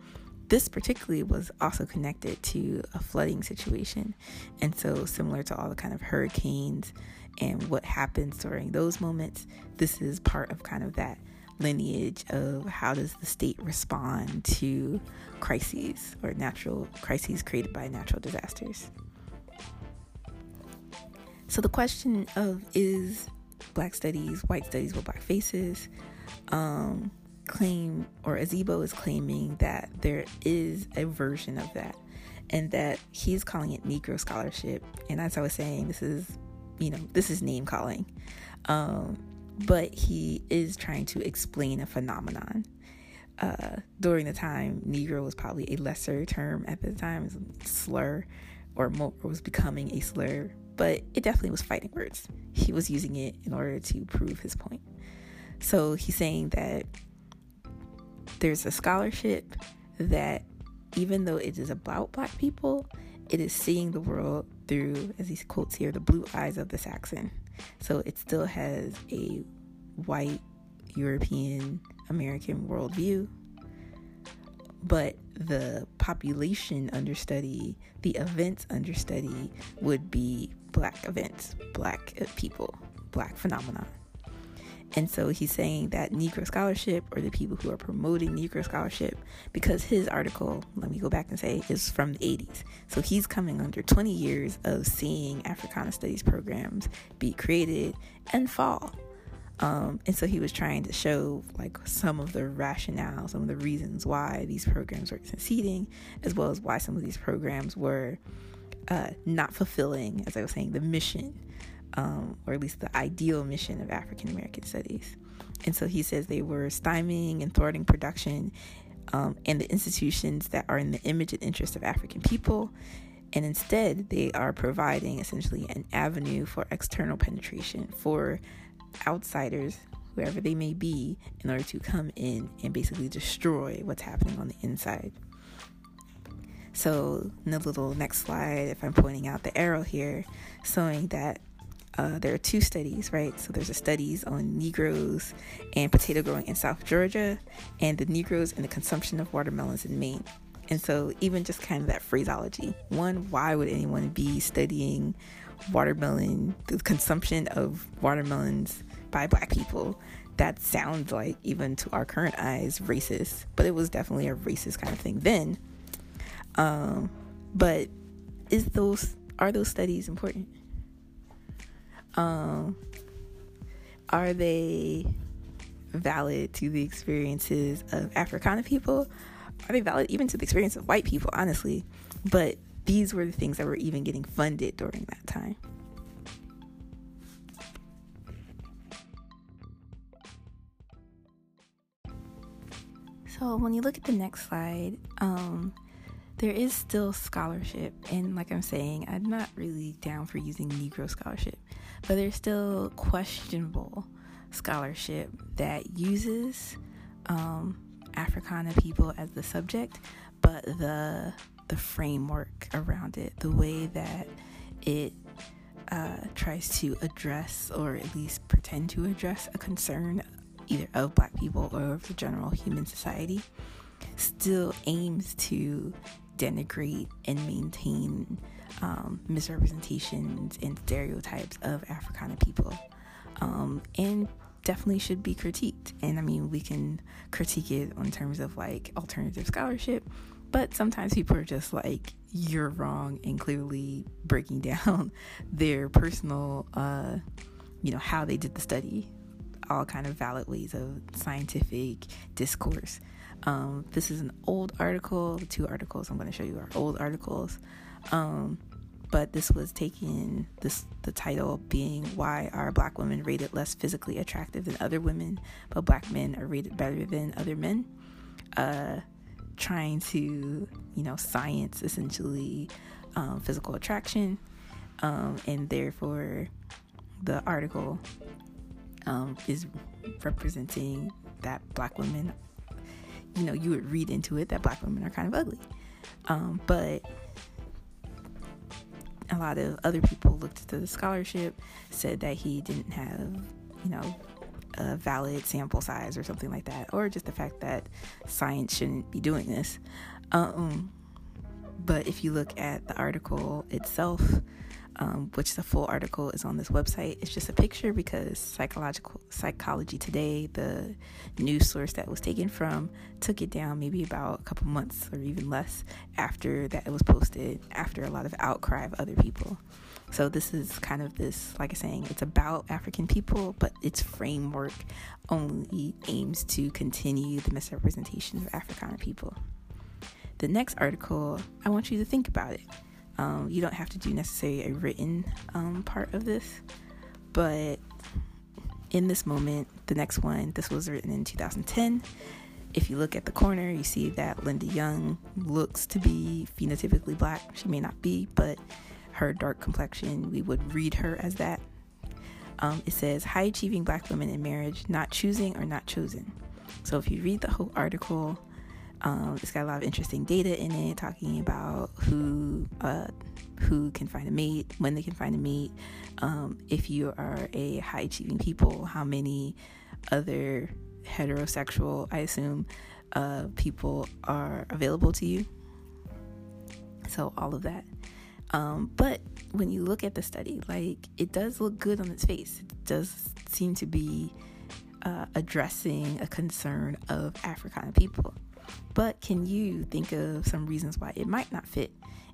this particularly was also connected to a flooding situation. And so, similar to all the kind of hurricanes and what happens during those moments, this is part of kind of that lineage of how does the state respond to crises or natural crises created by natural disasters. So the question of is black studies, white studies with black faces, um, claim, or Azibo is claiming that there is a version of that and that he's calling it Negro scholarship. And as I was saying, this is, you know, this is name calling. Um, but he is trying to explain a phenomenon. Uh, during the time, Negro was probably a lesser term at the time, slur, or more, was becoming a slur, but it definitely was fighting words. He was using it in order to prove his point. So he's saying that there's a scholarship that even though it is about black people, it is seeing the world through, as he quotes here, the blue eyes of the Saxon. So it still has a white European American worldview, but the population understudy, the events understudy would be black events, black people, black phenomena. And so he's saying that Negro scholarship or the people who are promoting Negro scholarship, because his article, let me go back and say, is from the 80s. So he's coming under 20 years of seeing Africana studies programs be created and fall. Um, and so he was trying to show like some of the rationale, some of the reasons why these programs were succeeding, as well as why some of these programs were uh, not fulfilling, as I was saying, the mission, um, or at least the ideal mission of African American studies. And so he says they were stymieing and thwarting production um, and the institutions that are in the image and interest of African people. And instead, they are providing essentially an avenue for external penetration for outsiders, whoever they may be, in order to come in and basically destroy what's happening on the inside. So, in the little next slide, if I'm pointing out the arrow here, showing that uh, there are two studies, right? So there's a studies on Negroes and potato growing in South Georgia, and the Negroes and the consumption of watermelons in Maine. And so, even just kind of that phraseology one, why would anyone be studying watermelon, the consumption of watermelons by black people? That sounds like, even to our current eyes, racist, but it was definitely a racist kind of thing then. Um, but is those are those studies important? Um, are they valid to the experiences of Africana people? Are they valid even to the experience of white people, honestly? But these were the things that were even getting funded during that time. So when you look at the next slide, um, there is still scholarship, and like I'm saying, I'm not really down for using Negro scholarship, but there's still questionable scholarship that uses um, Africana people as the subject, but the the framework around it, the way that it uh, tries to address or at least pretend to address a concern either of black people or of the general human society, still aims to denigrate and maintain um, misrepresentations and stereotypes of Africana people. Um, and definitely should be critiqued. And I mean, we can critique it in terms of like alternative scholarship, but sometimes people are just like, you're wrong, and clearly breaking down their personal, uh, you know, how they did the study, all kind of valid ways of scientific discourse. Um, this is an old article. The two articles I'm going to show you are old articles. Um, but this was taken this the title being why are black women rated less physically attractive than other women but black men are rated better than other men? Uh, trying to you know science essentially um, physical attraction um, and therefore the article um, is representing that black women you know you would read into it that black women are kind of ugly. Um, but a lot of other people looked into the scholarship, said that he didn't have, you know, a valid sample size or something like that, or just the fact that science shouldn't be doing this. Um, but if you look at the article itself, um, which the full article is on this website. It's just a picture because psychological psychology today, the news source that was taken from, took it down maybe about a couple months or even less after that it was posted. After a lot of outcry of other people. So this is kind of this, like I'm saying, it's about African people, but its framework only aims to continue the misrepresentations of Africana people. The next article, I want you to think about it. Um, you don't have to do necessarily a written um, part of this, but in this moment, the next one, this was written in 2010. If you look at the corner, you see that Linda Young looks to be phenotypically black. She may not be, but her dark complexion, we would read her as that. Um, it says high achieving black women in marriage, not choosing or not chosen. So if you read the whole article, um, it's got a lot of interesting data in it, talking about who uh, who can find a mate, when they can find a mate. Um, if you are a high achieving people, how many other heterosexual, I assume, uh, people are available to you. So, all of that. Um, but when you look at the study, like it does look good on its face. It does seem to be uh, addressing a concern of Africana people. But can you think of some reasons why it might not fit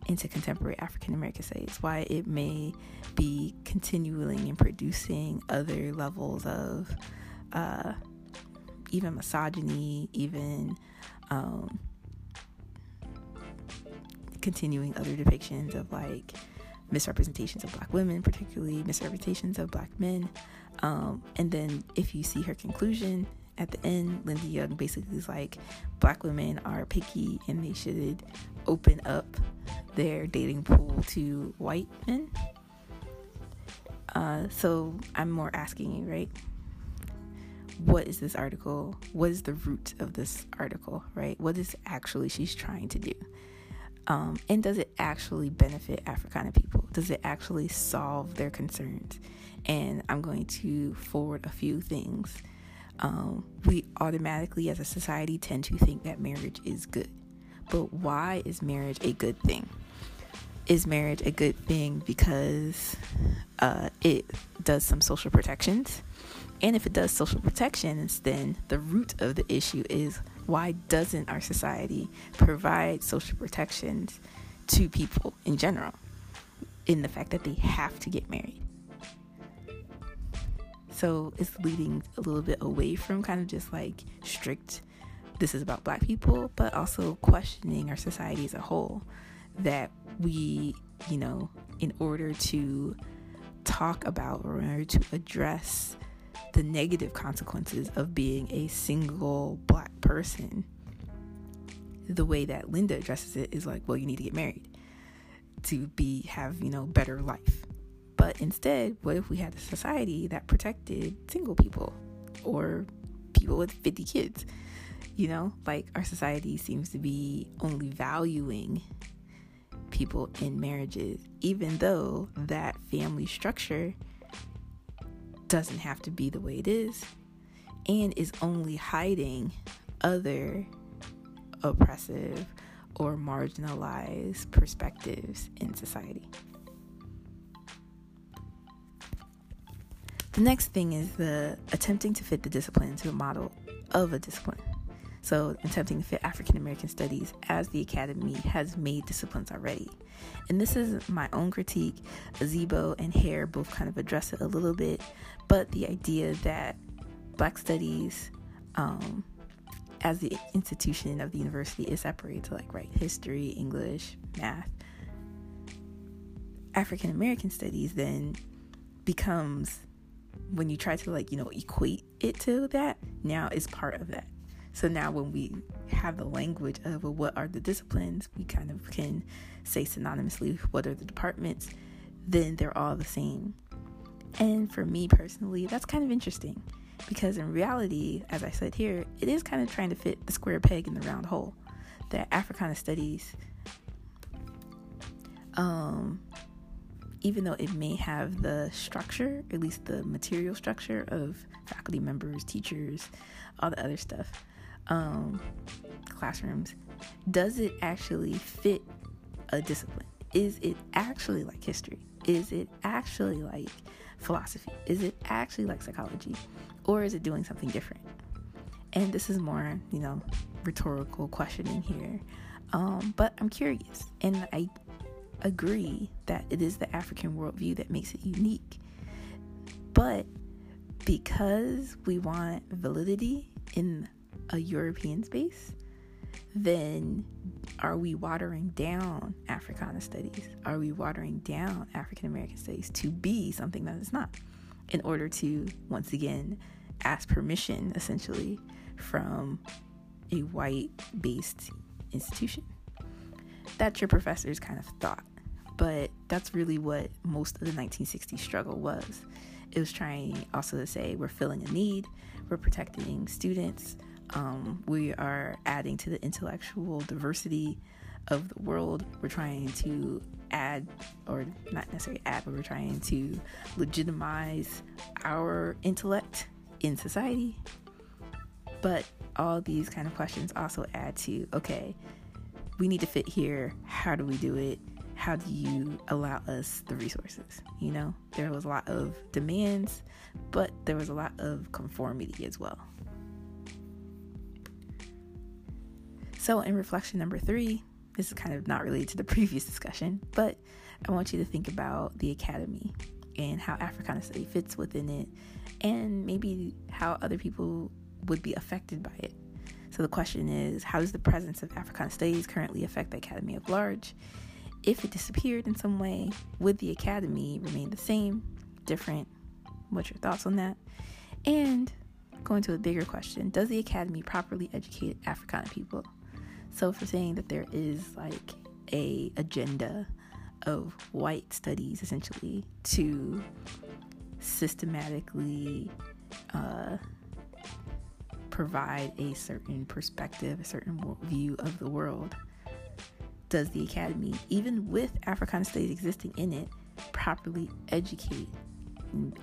into contemporary African American studies? Why it may be continuing and producing other levels of uh, even misogyny, even um, continuing other depictions of like misrepresentations of black women, particularly misrepresentations of black men. Um, and then if you see her conclusion at the end, Linda Young basically is like, black women are picky and they should open up their dating pool to white men. Uh, so I'm more asking you, right? What is this article? What is the root of this article, right? What is actually she's trying to do? Um, and does it actually benefit Africana people? Does it actually solve their concerns? And I'm going to forward a few things. Um, we automatically, as a society, tend to think that marriage is good. But why is marriage a good thing? Is marriage a good thing because uh, it does some social protections? And if it does social protections, then the root of the issue is why doesn't our society provide social protections to people in general in the fact that they have to get married? So it's leading a little bit away from kind of just like strict, this is about black people, but also questioning our society as a whole. That we, you know, in order to talk about or in order to address the negative consequences of being a single black person, the way that Linda addresses it is like, well, you need to get married to be have, you know, better life. But instead, what if we had a society that protected single people or people with 50 kids? You know, like our society seems to be only valuing people in marriages, even though that family structure doesn't have to be the way it is and is only hiding other oppressive or marginalized perspectives in society. The next thing is the attempting to fit the discipline into a model of a discipline. So, attempting to fit African American studies as the Academy has made disciplines already. And this is my own critique. Azibo and Hare both kind of address it a little bit, but the idea that Black Studies, um, as the institution of the university, is separated to like right history, English, math. African American studies then becomes when you try to like you know equate it to that now is part of that so now when we have the language of well, what are the disciplines, we kind of can say synonymously what are the departments, then they're all the same. And for me personally, that's kind of interesting because in reality, as I said here, it is kind of trying to fit the square peg in the round hole. That Africana studies, um, even though it may have the structure, at least the material structure of faculty members, teachers, all the other stuff, um, classrooms, does it actually fit a discipline? Is it actually like history? Is it actually like philosophy? Is it actually like psychology? Or is it doing something different? And this is more, you know, rhetorical questioning here. Um, but I'm curious, and I agree that it is the African worldview that makes it unique. But because we want validity in a European space, then are we watering down Africana studies? Are we watering down African American studies to be something that is not? In order to, once again, ask permission essentially from a white based institution. That's your professor's kind of thought. But that's really what most of the 1960s struggle was. It was trying also to say we're filling a need, we're protecting students, um, we are adding to the intellectual diversity of the world. We're trying to add, or not necessarily add, but we're trying to legitimize our intellect in society. But all these kind of questions also add to okay, we need to fit here. How do we do it? How do you allow us the resources? You know, there was a lot of demands, but there was a lot of conformity as well. So, in reflection number three, this is kind of not related to the previous discussion, but I want you to think about the academy and how Africana study fits within it, and maybe how other people would be affected by it. So the question is how does the presence of Africana studies currently affect the academy at large? If it disappeared in some way, would the academy remain the same, different? What's your thoughts on that? And going to a bigger question Does the academy properly educate Africana people? So, for saying that there is like a agenda of white studies essentially to systematically uh, provide a certain perspective, a certain view of the world. Does the academy, even with Africana studies existing in it, properly educate?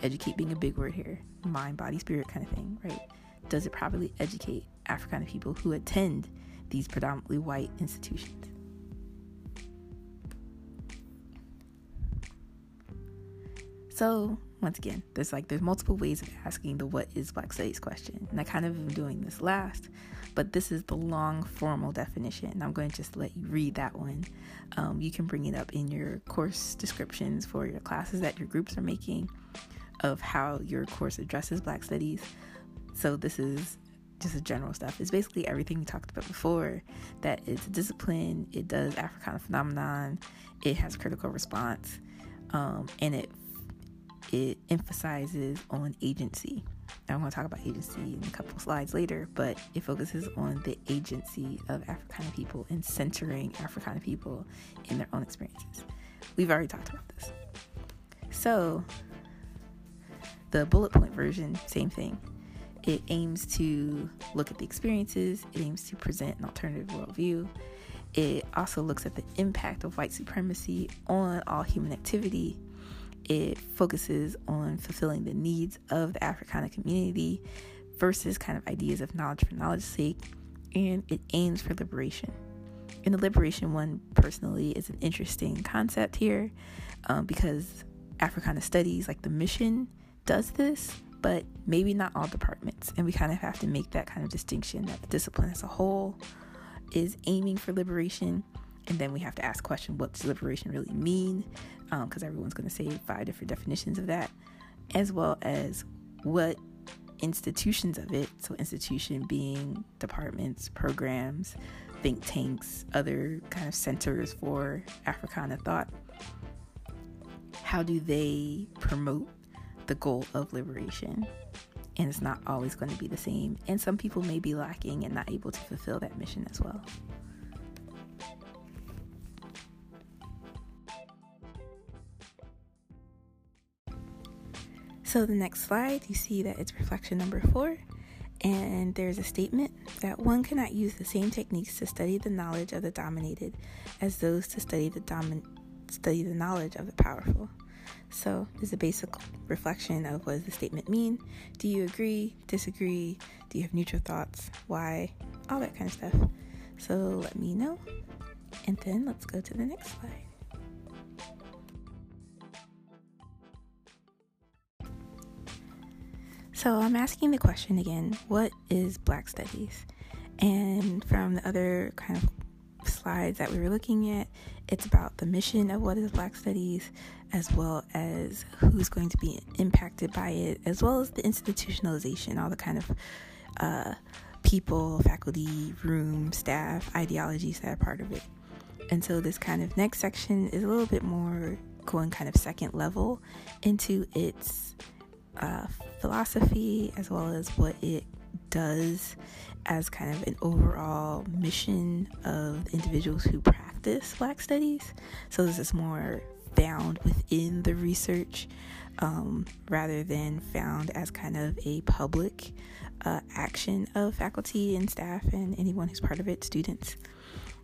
Educate being a big word here, mind, body, spirit kind of thing, right? Does it properly educate Africana people who attend these predominantly white institutions? So, once again, there's like there's multiple ways of asking the what is black studies question. And I kind of am doing this last, but this is the long formal definition. I'm going to just let you read that one. Um, you can bring it up in your course descriptions for your classes that your groups are making of how your course addresses black studies. So this is just a general stuff. It's basically everything we talked about before. That it's a discipline, it does Africana phenomenon, it has critical response, um, and it it emphasizes on agency. I'm going to talk about agency in a couple slides later, but it focuses on the agency of Africana people and centering Africana people in their own experiences. We've already talked about this. So, the bullet point version, same thing. It aims to look at the experiences, it aims to present an alternative worldview. It also looks at the impact of white supremacy on all human activity it focuses on fulfilling the needs of the Africana community versus kind of ideas of knowledge for knowledge's sake, and it aims for liberation. And the liberation one, personally, is an interesting concept here um, because Africana studies, like the mission, does this, but maybe not all departments. And we kind of have to make that kind of distinction that the discipline as a whole is aiming for liberation and then we have to ask question what does liberation really mean because um, everyone's going to say five different definitions of that as well as what institutions of it. So institution being departments programs think tanks other kind of centers for africana thought. How do they promote the goal of liberation? And it's not always going to be the same. And some people may be lacking and not able to fulfill that mission as well So the next slide, you see that it's reflection number four, and there's a statement that one cannot use the same techniques to study the knowledge of the dominated as those to study the domin- study the knowledge of the powerful. So there's a basic reflection of what does the statement mean? Do you agree, disagree? Do you have neutral thoughts? Why? All that kind of stuff. So let me know. And then let's go to the next slide. So I'm asking the question again what is Black Studies? And from the other kind of slides that we were looking at, it's about the mission of what is Black Studies, as well as who's going to be impacted by it, as well as the institutionalization, all the kind of uh, people, faculty, room, staff, ideologies that are part of it. And so this kind of next section is a little bit more going kind of second level into its uh, philosophy as well as what it does as kind of an overall mission of individuals who practice Black studies. So this is more found within the research um, rather than found as kind of a public uh, action of faculty and staff and anyone who's part of it, students.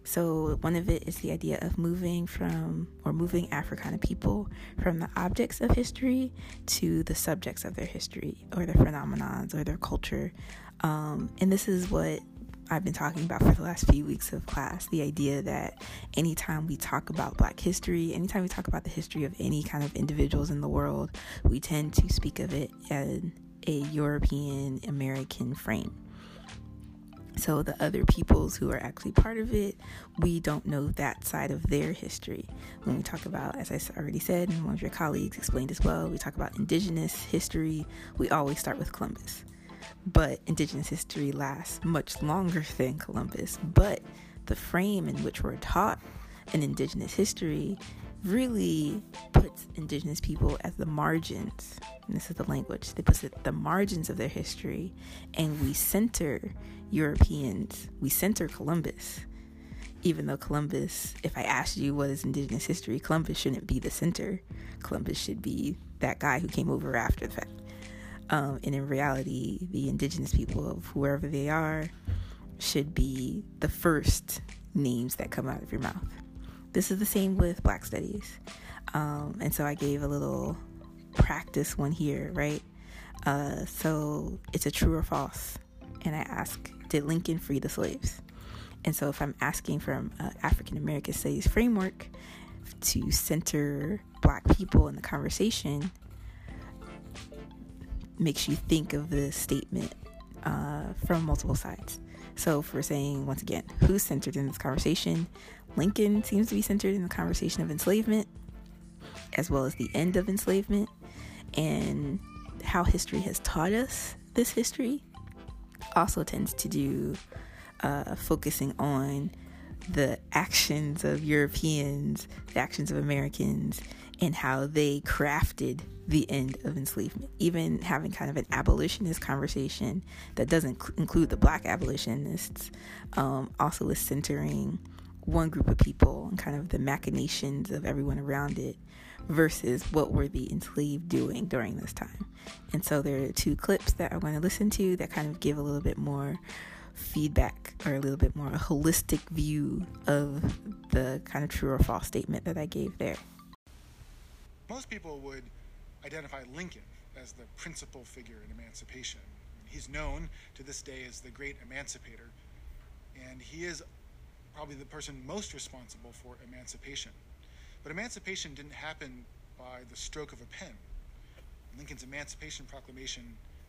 So, one of it is the idea of moving from or moving Africana people from the objects of history to the subjects of their history or their phenomenons or their culture. Um, and this is what I've been talking about for the last few weeks of class the idea that anytime we talk about black history, anytime we talk about the history of any kind of individuals in the world, we tend to speak of it in a European American frame. So, the other peoples who are actually part of it, we don't know that side of their history. When we talk about, as I already said, and one of your colleagues explained as well, we talk about indigenous history, we always start with Columbus but indigenous history lasts much longer than Columbus. But the frame in which we're taught an indigenous history really puts indigenous people at the margins. This is the language. They put at the margins of their history, and we center Europeans. We center Columbus. Even though Columbus, if I asked you what is indigenous history, Columbus shouldn't be the center. Columbus should be that guy who came over after the fact. Um, and in reality, the indigenous people of whoever they are should be the first names that come out of your mouth. This is the same with Black Studies. Um, and so I gave a little practice one here, right? Uh, so it's a true or false. And I ask, did Lincoln free the slaves? And so if I'm asking from African American studies framework to center Black people in the conversation, makes you think of the statement uh, from multiple sides. So, we're saying, once again, who's centered in this conversation, Lincoln seems to be centered in the conversation of enslavement, as well as the end of enslavement, and how history has taught us this history. Also tends to do uh, focusing on the actions of Europeans, the actions of Americans, and how they crafted the end of enslavement. Even having kind of an abolitionist conversation that doesn't cl- include the black abolitionists, um, also is centering one group of people and kind of the machinations of everyone around it versus what were the enslaved doing during this time. And so there are two clips that I'm going to listen to that kind of give a little bit more feedback or a little bit more a holistic view of the kind of true or false statement that I gave there. Most people would identify Lincoln as the principal figure in emancipation. He's known to this day as the great emancipator, and he is probably the person most responsible for emancipation. But emancipation didn't happen by the stroke of a pen. Lincoln's Emancipation Proclamation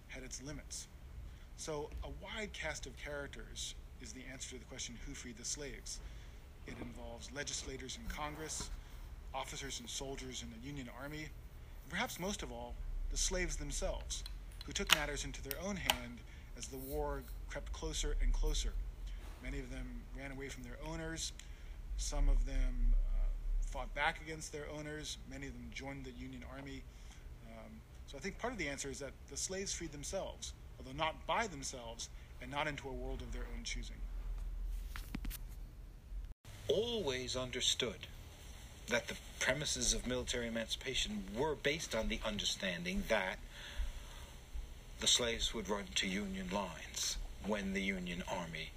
had its limits. So, a wide cast of characters is the answer to the question who freed the slaves. It involves legislators in Congress, officers and soldiers in the Union Army, and perhaps most of all, the slaves themselves, who took matters into their own hand as the war crept closer and closer. Many of them ran away from their owners, some of them uh, fought back against their owners, many of them joined the Union Army. Um, so I think part of the answer is that the slaves freed themselves although not by themselves and not into a world of their own choosing. Always understood that the premises of military emancipation were based on the understanding that the slaves would run to Union lines when the Union Army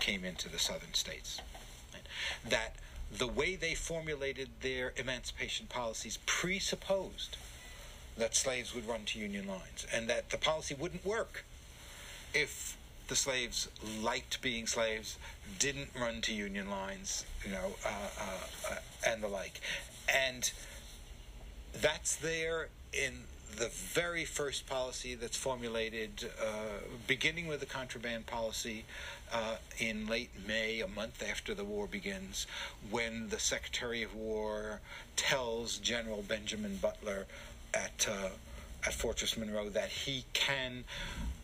came into the southern states. That the way they formulated their emancipation policies presupposed that slaves would run to Union lines and that the policy wouldn't work if the slaves liked being slaves, didn't run to Union lines, you know, uh, uh, uh, and the like. And that's there in the very first policy that's formulated, uh, beginning with the contraband policy uh, in late May, a month after the war begins, when the Secretary of War tells General Benjamin Butler at uh, at Fortress Monroe that he can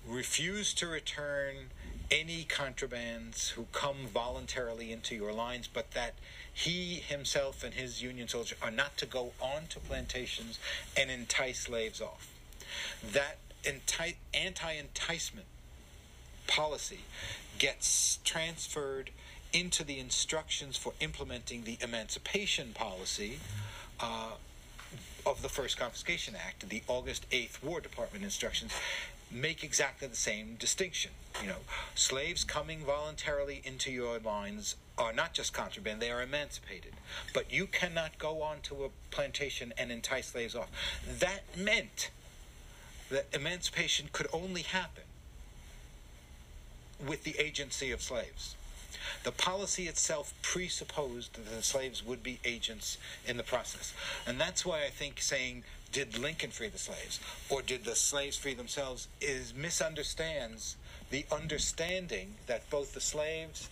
refuse to return any contrabands who come voluntarily into your lines, but that he himself and his Union soldiers are not to go onto plantations and entice slaves off. That anti enticement policy gets transferred into the instructions for implementing the emancipation policy. Uh, of the First Confiscation Act, the August 8th War Department instructions, make exactly the same distinction. You know, slaves coming voluntarily into your lines are not just contraband, they are emancipated. But you cannot go onto a plantation and entice slaves off. That meant that emancipation could only happen with the agency of slaves. The policy itself presupposed that the slaves would be agents in the process. And that's why I think saying, did Lincoln free the slaves or did the slaves free themselves is misunderstands the understanding that both the slaves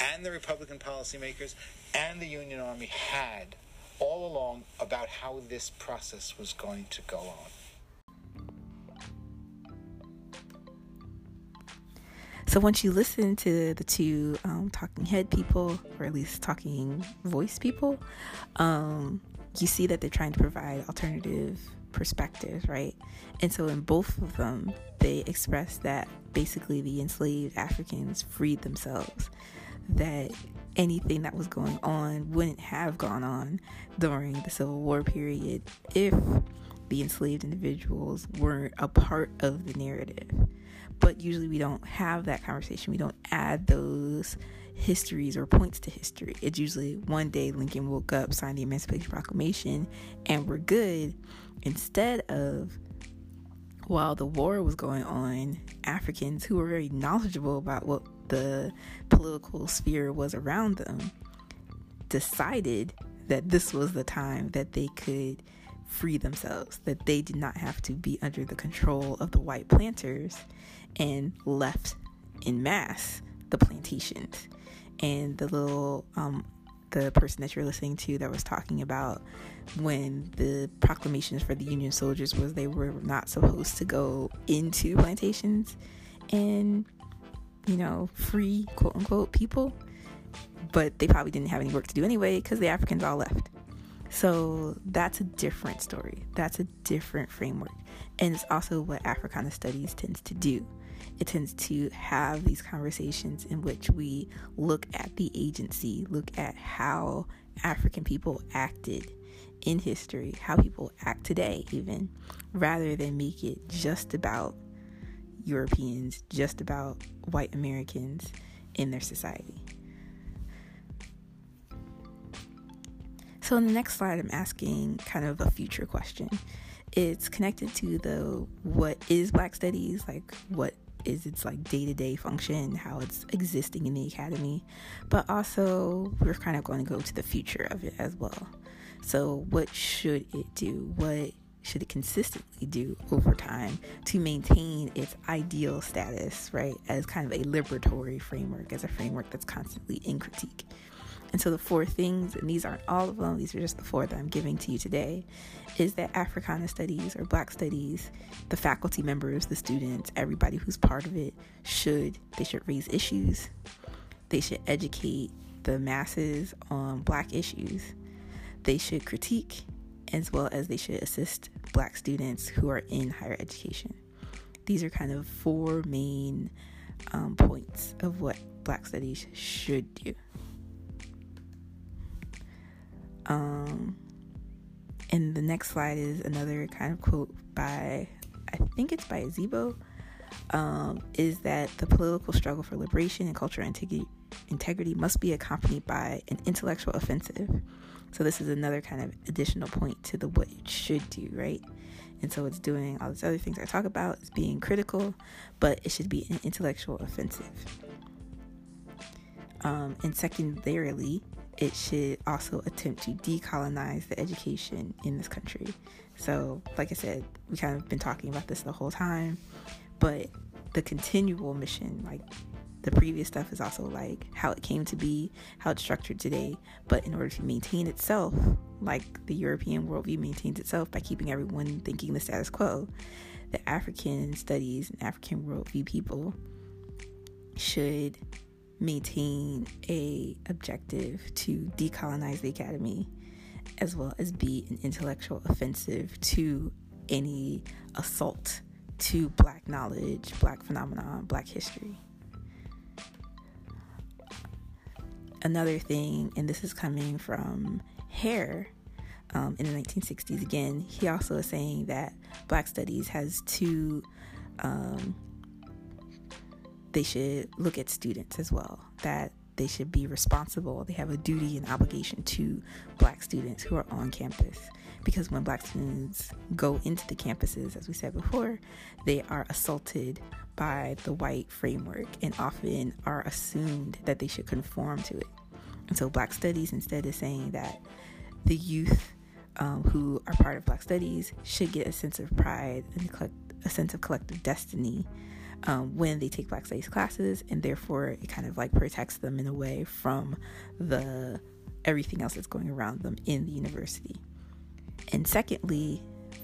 and the Republican policymakers and the Union Army had all along about how this process was going to go on. So once you listen to the two um, talking head people, or at least talking voice people, um, you see that they're trying to provide alternative perspectives, right? And so in both of them, they express that basically the enslaved Africans freed themselves, that anything that was going on wouldn't have gone on during the Civil War period if the enslaved individuals weren't a part of the narrative but usually we don't have that conversation. We don't add those histories or points to history. It's usually one day Lincoln woke up, signed the Emancipation Proclamation, and we're good. Instead of while the war was going on, Africans who were very knowledgeable about what the political sphere was around them decided that this was the time that they could free themselves, that they did not have to be under the control of the white planters and left in mass the plantations. And the little, um, the person that you're listening to that was talking about when the proclamations for the Union soldiers was they were not supposed to go into plantations and, you know, free quote unquote people, but they probably didn't have any work to do anyway because the Africans all left. So that's a different story. That's a different framework. And it's also what Africana Studies tends to do it tends to have these conversations in which we look at the agency, look at how African people acted in history, how people act today, even, rather than make it just about Europeans, just about white Americans in their society. So, in the next slide, I'm asking kind of a future question. It's connected to the what is Black Studies, like what is its like day to day function, how it's existing in the academy, but also we're kind of going to go to the future of it as well. So, what should it do? What should it consistently do over time to maintain its ideal status, right, as kind of a liberatory framework, as a framework that's constantly in critique? And so the four things, and these aren't all of them, these are just the four that I'm giving to you today, is that Africana studies or Black studies, the faculty members, the students, everybody who's part of it should, they should raise issues. They should educate the masses on Black issues. They should critique as well as they should assist Black students who are in higher education. These are kind of four main um, points of what Black studies should do. Um, and the next slide is another kind of quote by, I think it's by Azibo, um, is that the political struggle for liberation and cultural integrity, integrity must be accompanied by an intellectual offensive. So this is another kind of additional point to the what it should do, right? And so it's doing all these other things I talk about, it's being critical, but it should be an intellectual offensive. Um, and secondarily, it should also attempt to decolonize the education in this country. So, like I said, we kind of been talking about this the whole time, but the continual mission, like the previous stuff, is also like how it came to be, how it's structured today. But in order to maintain itself, like the European worldview maintains itself by keeping everyone thinking the status quo, the African studies and African worldview people should maintain a objective to decolonize the academy as well as be an intellectual offensive to any assault to black knowledge, black phenomenon, black history. Another thing, and this is coming from Hare um, in the 1960s again, he also is saying that black studies has two um, they should look at students as well. That they should be responsible. They have a duty and obligation to black students who are on campus. Because when black students go into the campuses, as we said before, they are assaulted by the white framework and often are assumed that they should conform to it. And so, Black Studies instead is saying that the youth um, who are part of Black Studies should get a sense of pride and a sense of collective destiny um, when they take Black Studies classes, and therefore it kind of like protects them in a way from the everything else that's going around them in the university. And secondly,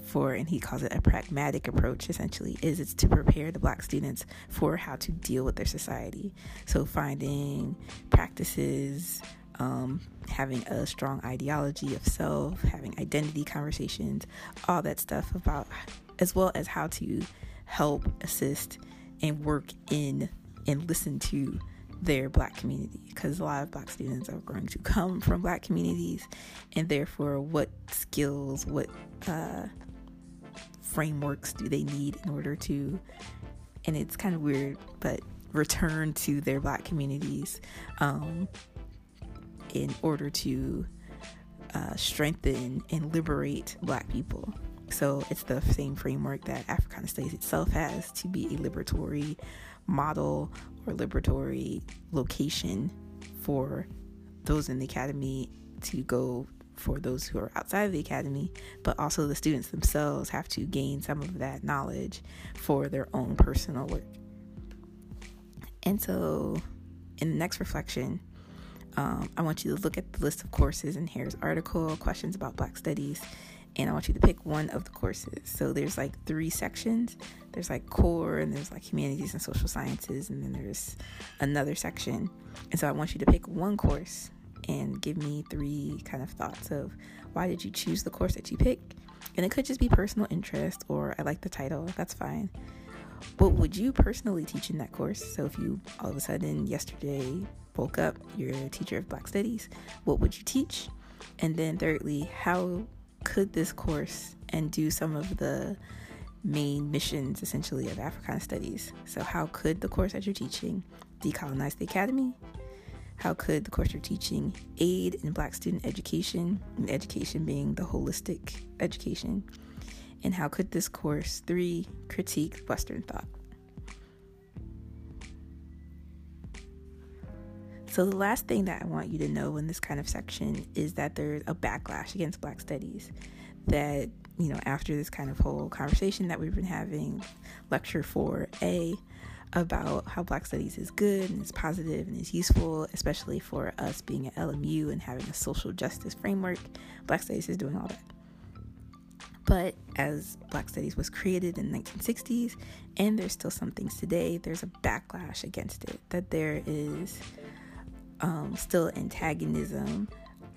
for and he calls it a pragmatic approach essentially is it's to prepare the black students for how to deal with their society so finding practices um, having a strong ideology of self having identity conversations all that stuff about as well as how to help assist and work in and listen to their black community because a lot of black students are going to come from black communities and therefore what skills what uh, frameworks do they need in order to and it's kind of weird but return to their black communities um, in order to uh, strengthen and liberate black people so it's the same framework that Africana Studies itself has to be a liberatory model or liberatory location for those in the academy to go for those who are outside of the academy, but also the students themselves have to gain some of that knowledge for their own personal work. And so, in the next reflection, um, I want you to look at the list of courses in Hare's article, Questions about Black Studies, and I want you to pick one of the courses. So there's like three sections. There's like core and there's like humanities and social sciences and then there's another section. And so I want you to pick one course and give me three kind of thoughts of why did you choose the course that you picked? And it could just be personal interest or I like the title. That's fine. What would you personally teach in that course? So if you all of a sudden yesterday woke up, you're a teacher of Black Studies, what would you teach? And then thirdly, how could this course and do some of the main missions essentially of Africana Studies. So, how could the course that you're teaching decolonize the academy? How could the course you're teaching aid in Black student education, and education being the holistic education? And how could this course, three, critique Western thought? So, the last thing that I want you to know in this kind of section is that there's a backlash against Black studies. That, you know, after this kind of whole conversation that we've been having, lecture 4A about how Black studies is good and is positive and is useful, especially for us being at LMU and having a social justice framework, Black studies is doing all that. But as Black Studies was created in the 1960s, and there's still some things today, there's a backlash against it. That there is um, still antagonism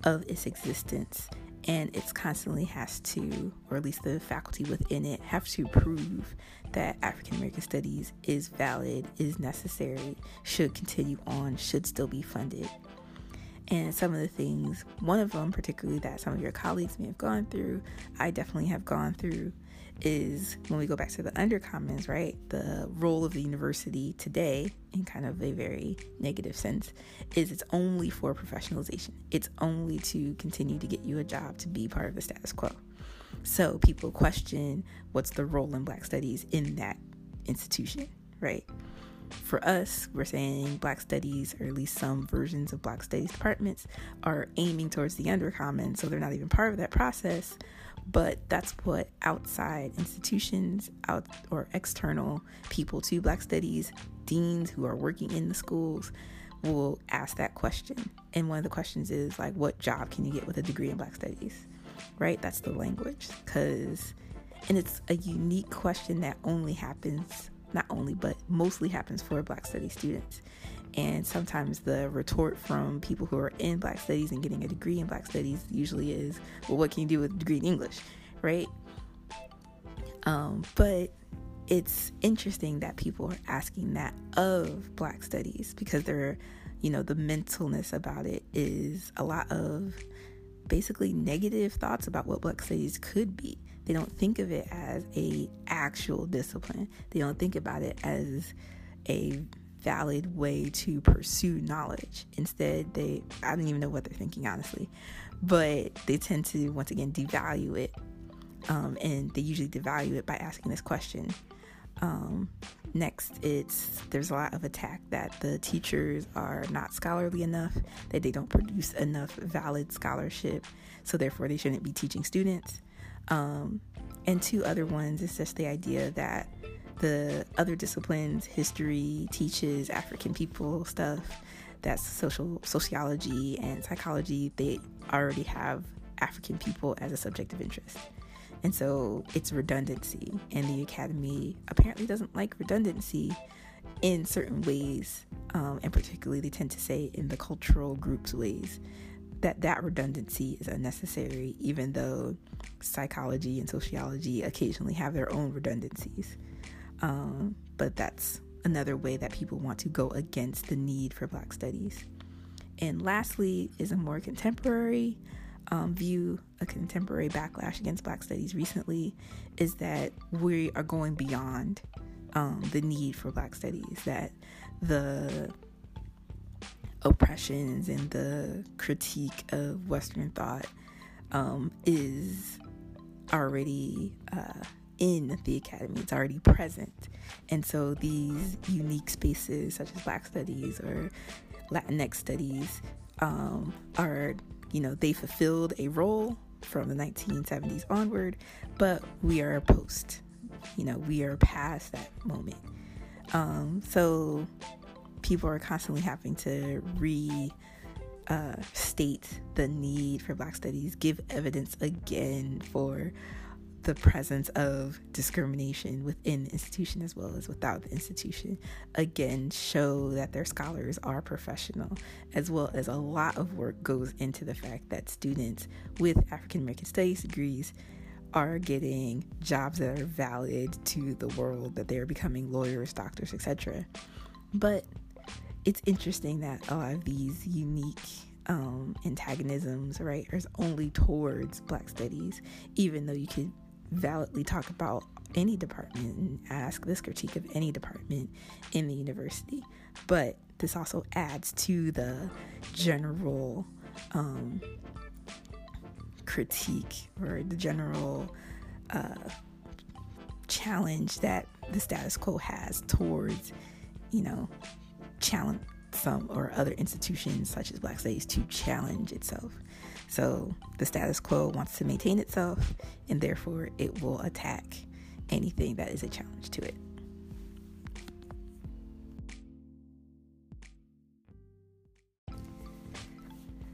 of its existence and it's constantly has to or at least the faculty within it have to prove that african american studies is valid is necessary should continue on should still be funded. And some of the things one of them particularly that some of your colleagues may have gone through i definitely have gone through is when we go back to the undercommons, right? The role of the university today, in kind of a very negative sense, is it's only for professionalization. It's only to continue to get you a job to be part of the status quo. So people question what's the role in Black Studies in that institution, right? For us, we're saying Black Studies, or at least some versions of Black Studies departments, are aiming towards the undercommon, so they're not even part of that process but that's what outside institutions out or external people to black studies deans who are working in the schools will ask that question. And one of the questions is like what job can you get with a degree in black studies? Right? That's the language. Because and it's a unique question that only happens not only but mostly happens for black studies students and sometimes the retort from people who are in Black Studies and getting a degree in Black Studies usually is, well, what can you do with a degree in English, right? Um, but it's interesting that people are asking that of Black Studies because they're, you know, the mentalness about it is a lot of basically negative thoughts about what Black Studies could be. they don't think of it as a actual discipline. They don't think about it as a valid way to pursue knowledge. Instead, they I don't even know what they're thinking honestly, but they tend to once again devalue it, um, and they usually devalue it by asking this question. Um, next, it's there's a lot of attack that the teachers are not scholarly enough, that they don't produce enough valid scholarship, so therefore they shouldn't be teaching students. Um, and two other ones is just the idea that the other disciplines, history teaches African people stuff, that's social sociology and psychology, they already have African people as a subject of interest. And so it's redundancy. And the Academy apparently doesn't like redundancy in certain ways, um, and particularly they tend to say in the cultural groups ways that that redundancy is unnecessary, even though psychology and sociology occasionally have their own redundancies. Um, but that's another way that people want to go against the need for Black studies. And lastly, is a more contemporary um, view, a contemporary backlash against Black studies recently, is that we are going beyond um, the need for Black studies, that the oppressions and the critique of Western thought um, is already uh, in the academy, it's already present. And so these unique spaces, such as Black studies or Latinx studies, um, are, you know, they fulfilled a role from the 1970s onward, but we are post, you know, we are past that moment. Um, so people are constantly having to re uh, state the need for Black studies, give evidence again for the presence of discrimination within the institution as well as without the institution. Again, show that their scholars are professional, as well as a lot of work goes into the fact that students with African American studies degrees are getting jobs that are valid to the world, that they are becoming lawyers, doctors, etc. But it's interesting that a lot of these unique um, antagonisms, right, are only towards Black studies, even though you could validly talk about any department and ask this critique of any department in the university. But this also adds to the general um, critique or the general uh, challenge that the status quo has towards, you know, challenge some or other institutions such as Black Studies to challenge itself. So the status quo wants to maintain itself, and therefore it will attack anything that is a challenge to it.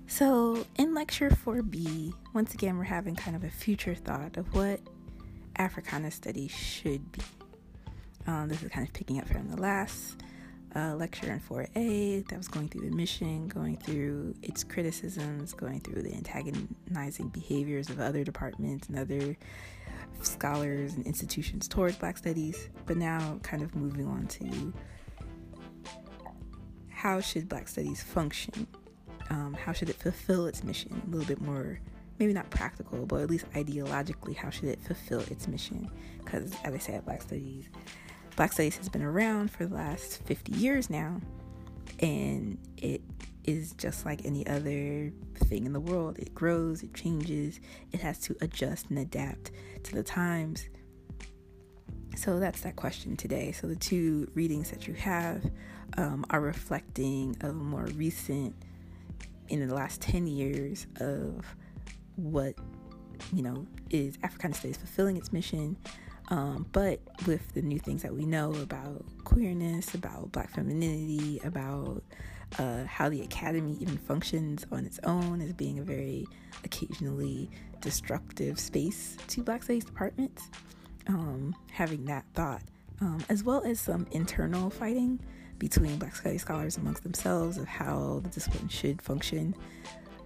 So, in lecture 4B, once again, we're having kind of a future thought of what Africana studies should be. Um, this is kind of picking up from the last uh, lecture in 4A that was going through the mission, going through its criticisms, going through the antagonizing behaviors of other departments and other scholars and institutions towards Black Studies, but now kind of moving on to how should Black Studies function? Um, how should it fulfill its mission? A little bit more, maybe not practical, but at least ideologically, how should it fulfill its mission? Because, as I said, Black Studies Black Studies has been around for the last 50 years now, and it is just like any other thing in the world. It grows, it changes, it has to adjust and adapt to the times. So that's that question today. So the two readings that you have um, are reflecting of more recent, in the last 10 years, of what, you know, is Africana Studies fulfilling its mission um, but with the new things that we know about queerness, about black femininity, about uh, how the academy even functions on its own as being a very occasionally destructive space to black studies departments, um, having that thought, um, as well as some internal fighting between black studies scholars amongst themselves of how the discipline should function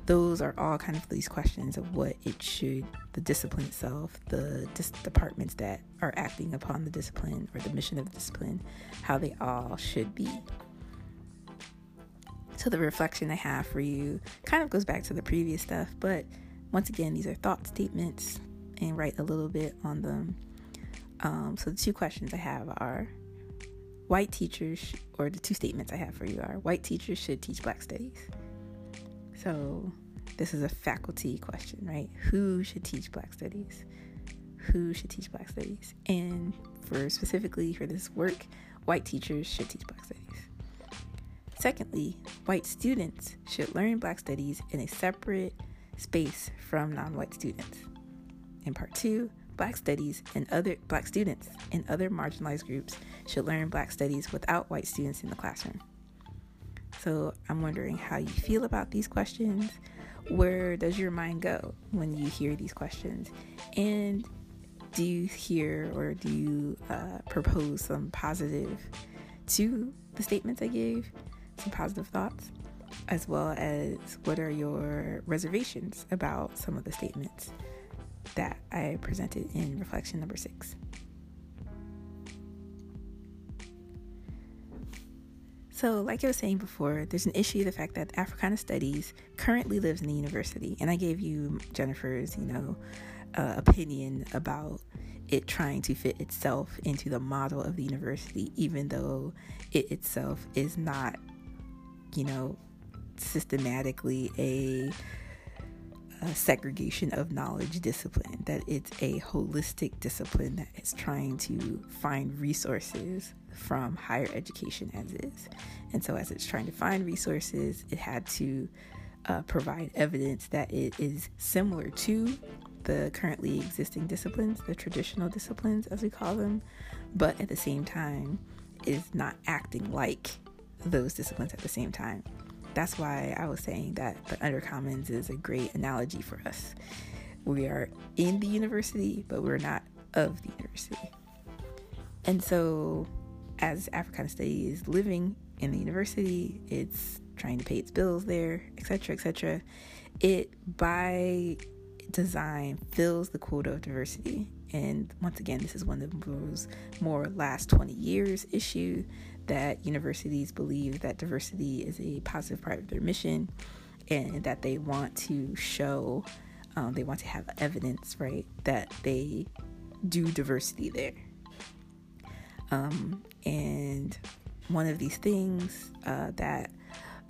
those are all kind of these questions of what it should, the discipline itself, the dis- departments that are acting upon the discipline or the mission of the discipline, how they all should be. So, the reflection I have for you kind of goes back to the previous stuff, but once again, these are thought statements and write a little bit on them. Um, so the two questions I have are white teachers, or the two statements I have for you are white teachers should teach black studies. So this is a faculty question, right? Who should teach black studies? Who should teach black studies? And for specifically for this work, white teachers should teach black studies. Secondly, white students should learn black studies in a separate space from non white students. In part two, black studies and other black students and other marginalized groups should learn black studies without white students in the classroom. So I'm wondering how you feel about these questions. Where does your mind go when you hear these questions? And do you hear or do you uh, propose some positive to the statements I gave? Some positive thoughts? As well as what are your reservations about some of the statements that I presented in reflection number six? So, like I was saying before, there's an issue the fact that Africana Studies currently lives in the university, and I gave you Jennifer's, you know, uh, opinion about it trying to fit itself into the model of the university, even though it itself is not, you know, systematically a, a segregation of knowledge discipline, that it's a holistic discipline that is trying to find resources from higher education as is. And so, as it's trying to find resources, it had to uh, provide evidence that it is similar to the currently existing disciplines, the traditional disciplines as we call them, but at the same time is not acting like those disciplines at the same time. That's why I was saying that the Undercommons is a great analogy for us. We are in the university, but we're not of the university. And so as Africana Studies living in the university, it's trying to pay its bills there, etc., etc. It by design fills the quota of diversity. And once again, this is one of those more last 20 years issue that universities believe that diversity is a positive part of their mission and that they want to show, um, they want to have evidence, right, that they do diversity there. Um, and one of these things uh, that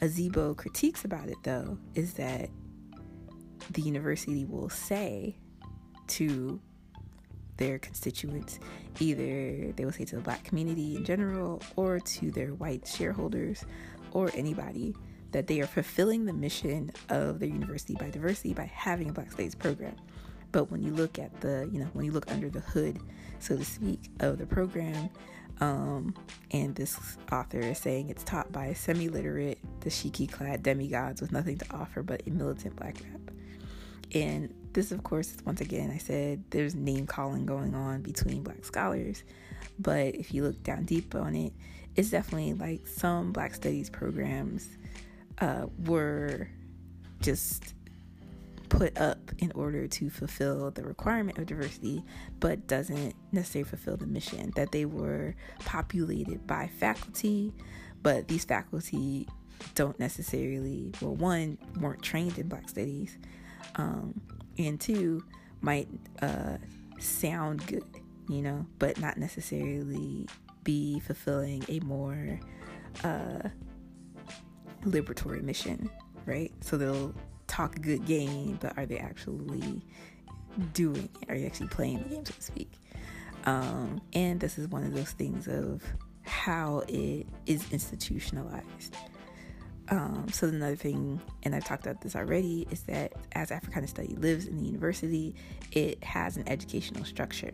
Azibo critiques about it, though, is that the university will say to their constituents, either they will say to the black community in general or to their white shareholders or anybody that they are fulfilling the mission of their university by diversity by having a black studies program. But when you look at the, you know, when you look under the hood, so to speak, of the program, um, and this author is saying it's taught by semi literate, dashiki clad demigods with nothing to offer but a militant black rap. And this, of course, once again, I said there's name calling going on between black scholars. But if you look down deep on it, it's definitely like some black studies programs uh, were just put up in order to fulfill the requirement of diversity, but doesn't necessarily fulfill the mission. That they were populated by faculty, but these faculty don't necessarily, well, one, weren't trained in Black studies, um, and two, might uh, sound good, you know, but not necessarily be fulfilling a more uh, liberatory mission, right? So they'll talk a good game, but are they actually doing it? Are you actually playing the game, so to speak? Um, and this is one of those things of how it is institutionalized. Um, so another thing, and I've talked about this already, is that as Africana Study lives in the university, it has an educational structure.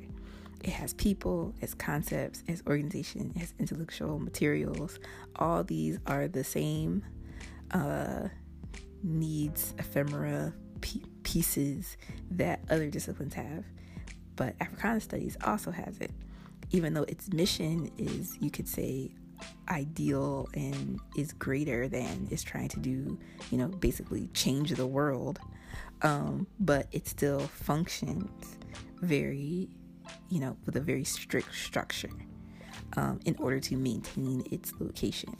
It has people, it has concepts, it has organization, it has intellectual materials. All these are the same uh, needs ephemera p- pieces that other disciplines have, but Africana Studies also has it. Even though its mission is, you could say, ideal and is greater than is trying to do, you know, basically change the world, um, but it still functions very, you know, with a very strict structure um, in order to maintain its location.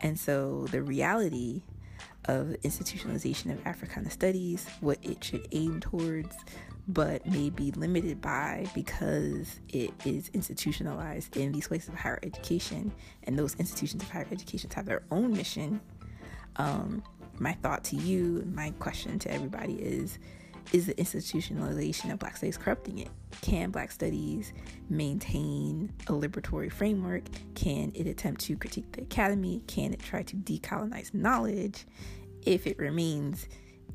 And so the reality of institutionalization of Africana studies, what it should aim towards, but may be limited by because it is institutionalized in these places of higher education, and those institutions of higher education have their own mission. Um, my thought to you, my question to everybody is is the institutionalization of Black Studies corrupting it? Can Black Studies maintain a liberatory framework? Can it attempt to critique the academy? Can it try to decolonize knowledge if it remains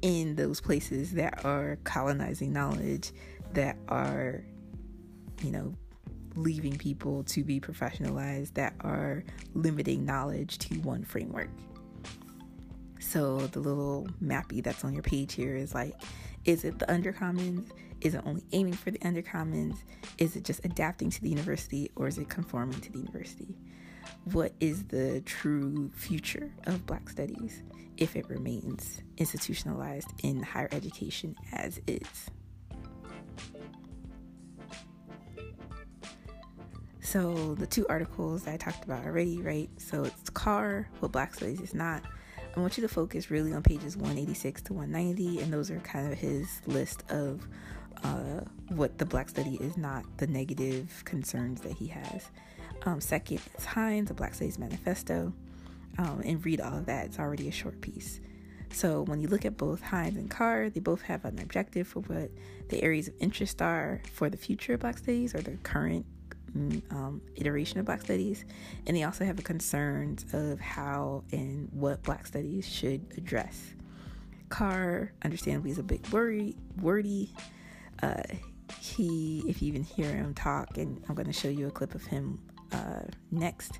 in those places that are colonizing knowledge, that are, you know, leaving people to be professionalized, that are limiting knowledge to one framework? So the little mappy that's on your page here is like, is it the undercommons? Is it only aiming for the undercommons? Is it just adapting to the university or is it conforming to the university? What is the true future of Black studies if it remains institutionalized in higher education as is? So, the two articles I talked about already, right? So, it's Carr, what Black Studies is not, I want you to focus really on pages 186 to 190, and those are kind of his list of uh, what the Black Study is not, the negative concerns that he has. Um, second is Hines, Black Studies Manifesto, um, and read all of that. It's already a short piece. So when you look at both Hines and Carr, they both have an objective for what the areas of interest are for the future of Black Studies or the current um, iteration of Black Studies, and they also have concerns of how and what Black Studies should address. Carr, understandably, is a bit worry, wordy. Uh, he, if you even hear him talk, and I'm going to show you a clip of him uh, next,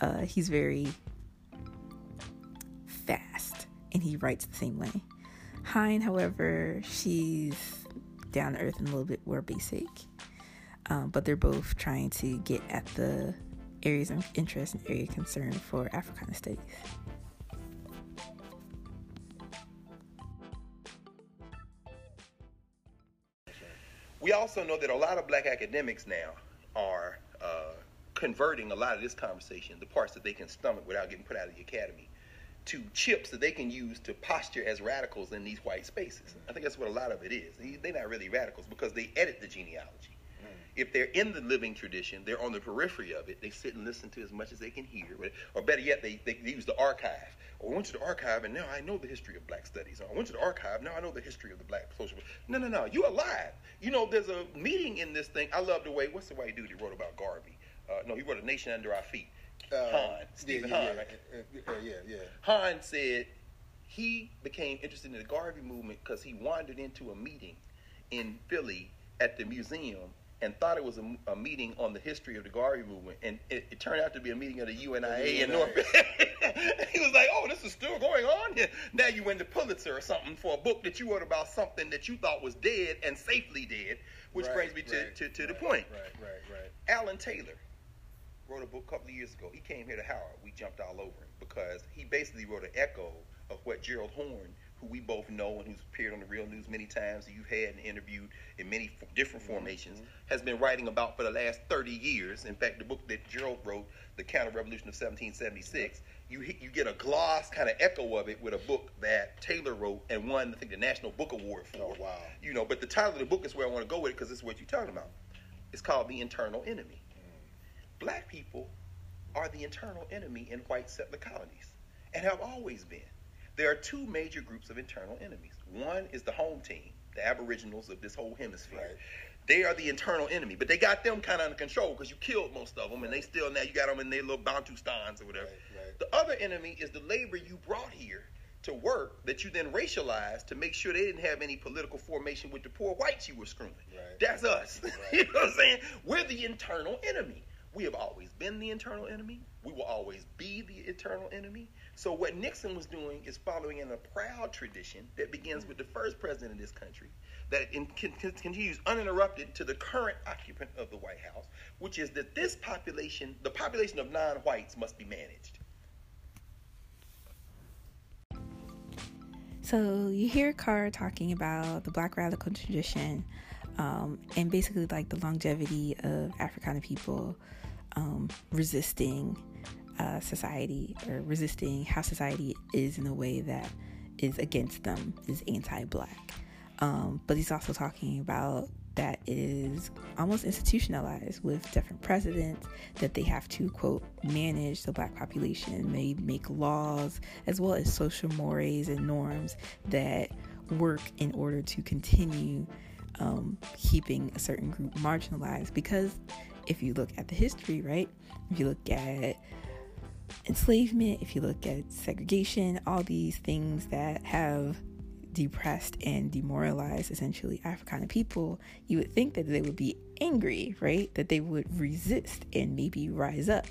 uh, he's very fast and he writes the same way. Hine, however, she's down to earth and a little bit more basic um, but they're both trying to get at the areas of interest and area of concern for Africana studies. We also know that a lot of black academics now are uh, converting a lot of this conversation, the parts that they can stomach without getting put out of the academy, to chips that they can use to posture as radicals in these white spaces. I think that's what a lot of it is. They're not really radicals because they edit the genealogy if they're in the living tradition, they're on the periphery of it. They sit and listen to as much as they can hear. Or better yet, they, they use the archive. Or I went to the archive and now I know the history of black studies. Or I went to the archive, now I know the history of the black social. No, no, no. you're alive. You know, there's a meeting in this thing. I love the way, what's the white dude who wrote about Garvey? Uh, no, he wrote A Nation Under Our Feet. Uh, Hahn, Steven yeah, yeah, Hahn, right? Uh, yeah, yeah. Hahn said he became interested in the Garvey movement because he wandered into a meeting in Philly at the museum and thought it was a, a, meeting on the history of the Garvey movement, and it, it turned out to be a meeting of the UNIA in North. he was like, "Oh, this is still going on here." Now you win the Pulitzer or something for a book that you wrote about something that you thought was dead and safely dead, which right, brings me to, right, to, to right, the point. Right, right, right. Alan Taylor wrote a book a couple of years ago. He came here to Howard. We jumped all over him because he basically wrote an echo of what Gerald Horne who we both know and who's appeared on the Real News many times, you've had and interviewed in many f- different mm-hmm. formations, has been writing about for the last 30 years. In fact, the book that Gerald wrote, The Counter Revolution of 1776, you you get a gloss kind of echo of it with a book that Taylor wrote and won, I think, the National Book Award for. Oh, wow. You know, but the title of the book is where I want to go with it because this is what you're talking about. It's called The Internal Enemy. Mm. Black people are the internal enemy in white settler colonies and have always been. There are two major groups of internal enemies. One is the home team, the aboriginals of this whole hemisphere. Right. They are the internal enemy, but they got them kind of under control because you killed most of them, and they still now you got them in their little Bantustans or whatever. Right, right. The other enemy is the labor you brought here to work that you then racialized to make sure they didn't have any political formation with the poor whites you were screwing. That's us. you know what I'm saying? We're the internal enemy. We have always been the internal enemy. We will always be the internal enemy. So what Nixon was doing is following in a proud tradition that begins with the first president of this country, that in, continues uninterrupted to the current occupant of the White House, which is that this population, the population of non-whites, must be managed. So you hear Carr talking about the Black radical tradition, um, and basically like the longevity of Africana people um, resisting uh, society or resisting how society is in a way that is against them, is anti black. Um, but he's also talking about that is almost institutionalized with different presidents that they have to quote manage the black population they make laws as well as social mores and norms that work in order to continue um, keeping a certain group marginalized because if you look at the history right if you look at enslavement if you look at segregation all these things that have depressed and demoralized essentially Africana people, you would think that they would be angry, right? That they would resist and maybe rise up.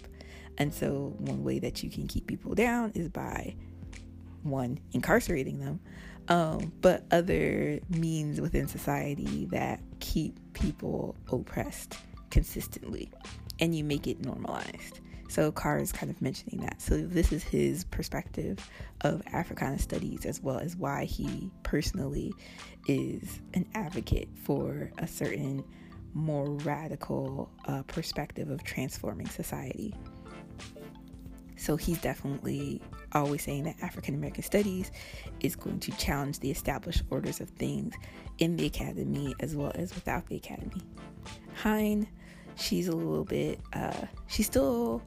And so, one way that you can keep people down is by one, incarcerating them, um, but other means within society that keep people oppressed consistently and you make it normalized. So Carr is kind of mentioning that. So this is his perspective of Africana studies as well as why he personally is an advocate for a certain more radical uh, perspective of transforming society. So he's definitely always saying that African American studies is going to challenge the established orders of things in the academy as well as without the academy. Hine she's a little bit uh, she still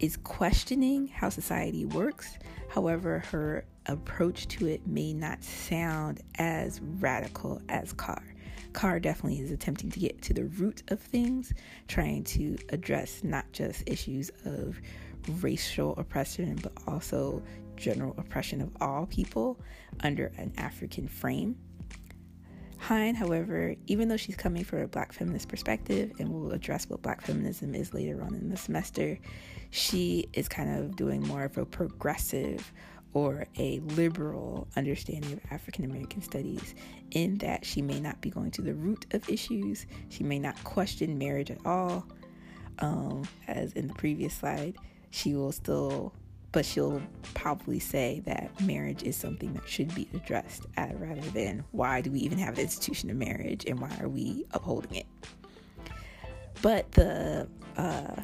is questioning how society works. However her approach to it may not sound as radical as carr. Carr definitely is attempting to get to the root of things trying to address not just issues of racial oppression but also general oppression of all people under an african frame Hine, however, even though she's coming from a black feminist perspective and will address what black feminism is later on in the semester, she is kind of doing more of a progressive or a liberal understanding of African American studies, in that she may not be going to the root of issues, she may not question marriage at all. Um, as in the previous slide, she will still but she'll probably say that marriage is something that should be addressed at, rather than why do we even have the institution of marriage and why are we upholding it. But the uh,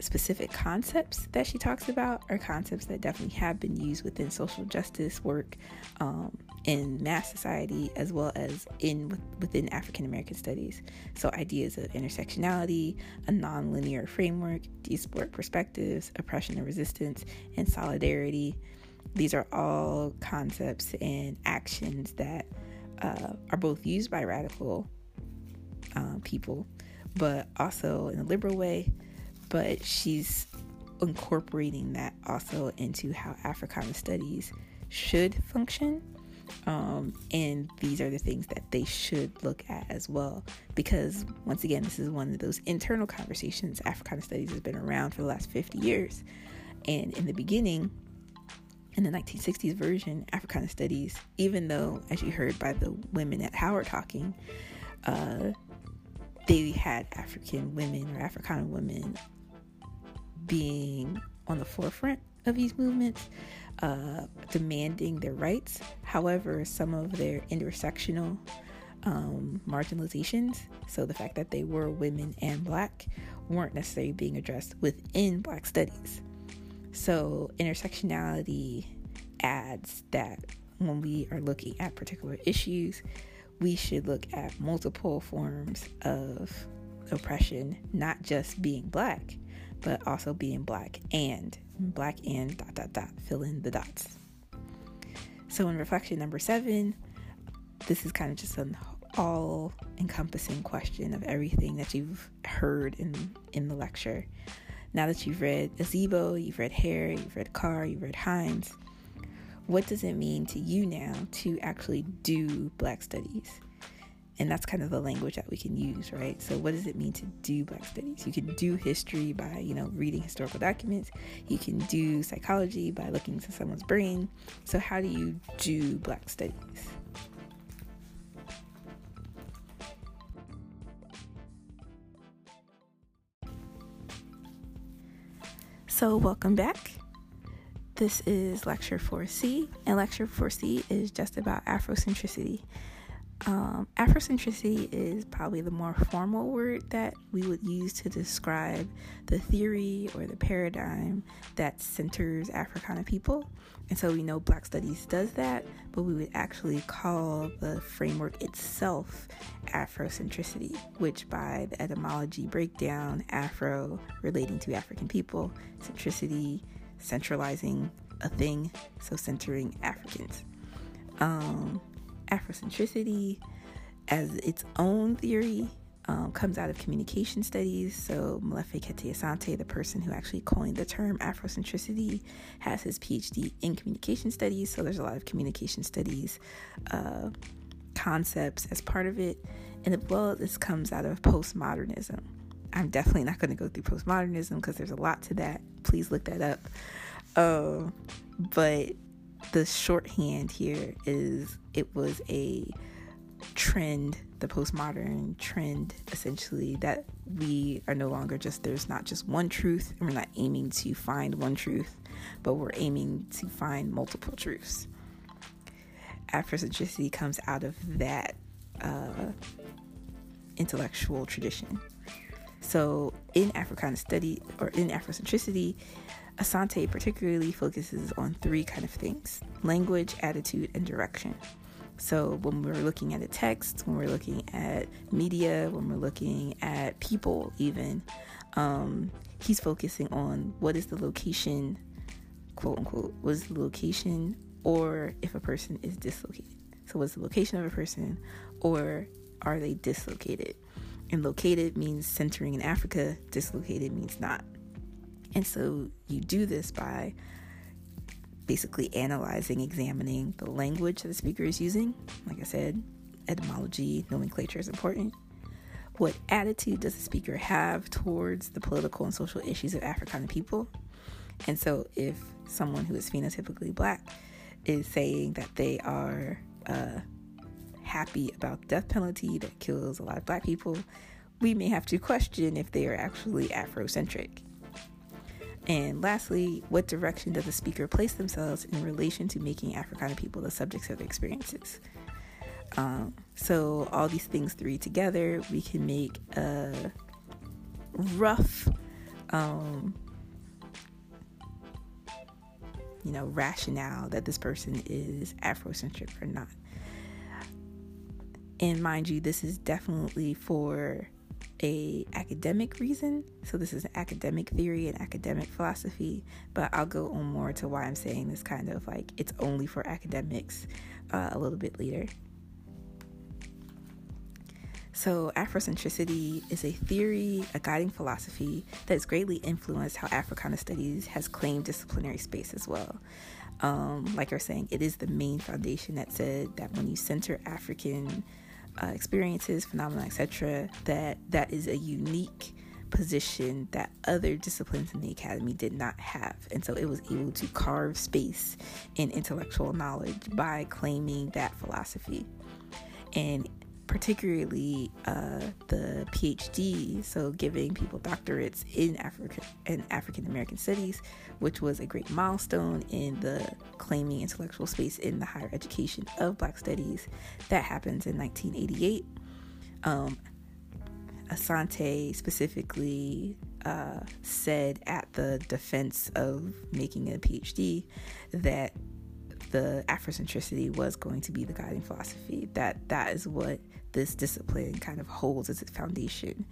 specific concepts that she talks about are concepts that definitely have been used within social justice work um, in mass society as well as in within African American studies. So ideas of intersectionality, a nonlinear framework, disparate perspectives, oppression and resistance, and solidarity. These are all concepts and actions that uh, are both used by radical uh, people, but also in a liberal way but she's incorporating that also into how Africana studies should function. Um, and these are the things that they should look at as well. Because once again, this is one of those internal conversations. Africana studies has been around for the last 50 years. And in the beginning, in the 1960s version, Africana studies, even though, as you heard by the women at Howard talking, uh, they had African women or Africana women being on the forefront of these movements, uh, demanding their rights. However, some of their intersectional um, marginalizations, so the fact that they were women and black, weren't necessarily being addressed within black studies. So, intersectionality adds that when we are looking at particular issues, we should look at multiple forms of oppression, not just being black, but also being black and black and dot dot dot fill in the dots. So in reflection number seven, this is kind of just an all encompassing question of everything that you've heard in in the lecture. Now that you've read Azibo, you've read Hare, you've read Carr, you've read Hines, what does it mean to you now to actually do Black Studies? And that's kind of the language that we can use right? So what does it mean to do black studies? You can do history by you know reading historical documents. You can do psychology by looking into someone's brain. So how do you do black studies? So welcome back. This is lecture 4c and lecture 4c is just about afrocentricity Um, Afrocentricity is probably the more formal word that we would use to describe the theory or the paradigm that centers Africana people. And so we know Black Studies does that, but we would actually call the framework itself Afrocentricity, which by the etymology breakdown, Afro relating to African people, centricity centralizing a thing, so centering Africans. Um, Afrocentricity as its own theory um, comes out of communication studies. So, Molefi Kete the person who actually coined the term Afrocentricity, has his PhD in communication studies. So, there's a lot of communication studies uh, concepts as part of it. And as well, this comes out of postmodernism. I'm definitely not going to go through postmodernism because there's a lot to that. Please look that up. Uh, but the shorthand here is it was a trend, the postmodern trend, essentially, that we are no longer just, there's not just one truth, and we're not aiming to find one truth, but we're aiming to find multiple truths. Afrocentricity comes out of that uh, intellectual tradition. So, in Africana study or in Afrocentricity, Asante particularly focuses on three kind of things language, attitude, and direction. So, when we're looking at a text, when we're looking at media, when we're looking at people, even, um, he's focusing on what is the location, quote unquote, was the location, or if a person is dislocated. So, what's the location of a person, or are they dislocated? And located means centering in Africa, dislocated means not. And so you do this by basically analyzing, examining the language that the speaker is using. Like I said, etymology, nomenclature is important. What attitude does the speaker have towards the political and social issues of African people? And so, if someone who is phenotypically black is saying that they are uh, happy about the death penalty that kills a lot of black people, we may have to question if they are actually Afrocentric. And lastly, what direction does the speaker place themselves in relation to making Africana people the subjects of their experiences? Um, so, all these things three together, we can make a rough, um, you know, rationale that this person is Afrocentric or not. And mind you, this is definitely for a academic reason. So this is an academic theory and academic philosophy, but I'll go on more to why I'm saying this kind of like it's only for academics uh, a little bit later. So, Afrocentricity is a theory, a guiding philosophy that has greatly influenced how Africana studies has claimed disciplinary space as well. Um, like was saying, it is the main foundation that said that when you center African uh, experiences, phenomena, etc., that that is a unique position that other disciplines in the academy did not have. And so it was able to carve space in intellectual knowledge by claiming that philosophy. And particularly uh, the PhD, so giving people doctorates in Africa and African American studies, which was a great milestone in the claiming intellectual space in the higher education of Black studies. That happens in 1988. Um, Asante specifically uh, said at the defense of making a PhD that the Afrocentricity was going to be the guiding philosophy. That that is what this discipline kind of holds as its foundation.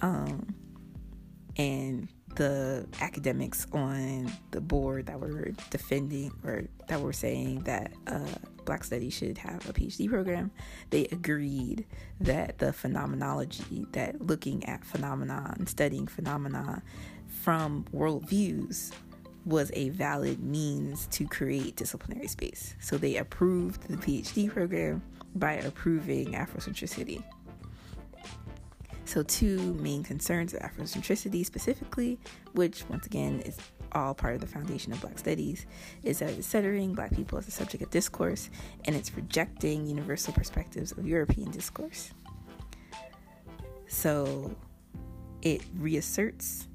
Um, and the academics on the board that were defending or that were saying that uh, Black Studies should have a PhD program, they agreed that the phenomenology, that looking at phenomena and studying phenomena from worldviews was a valid means to create disciplinary space. So they approved the PhD program by approving Afrocentricity. So, two main concerns of Afrocentricity specifically, which once again is all part of the foundation of Black studies, is that it's centering Black people as a subject of discourse and it's rejecting universal perspectives of European discourse. So, it reasserts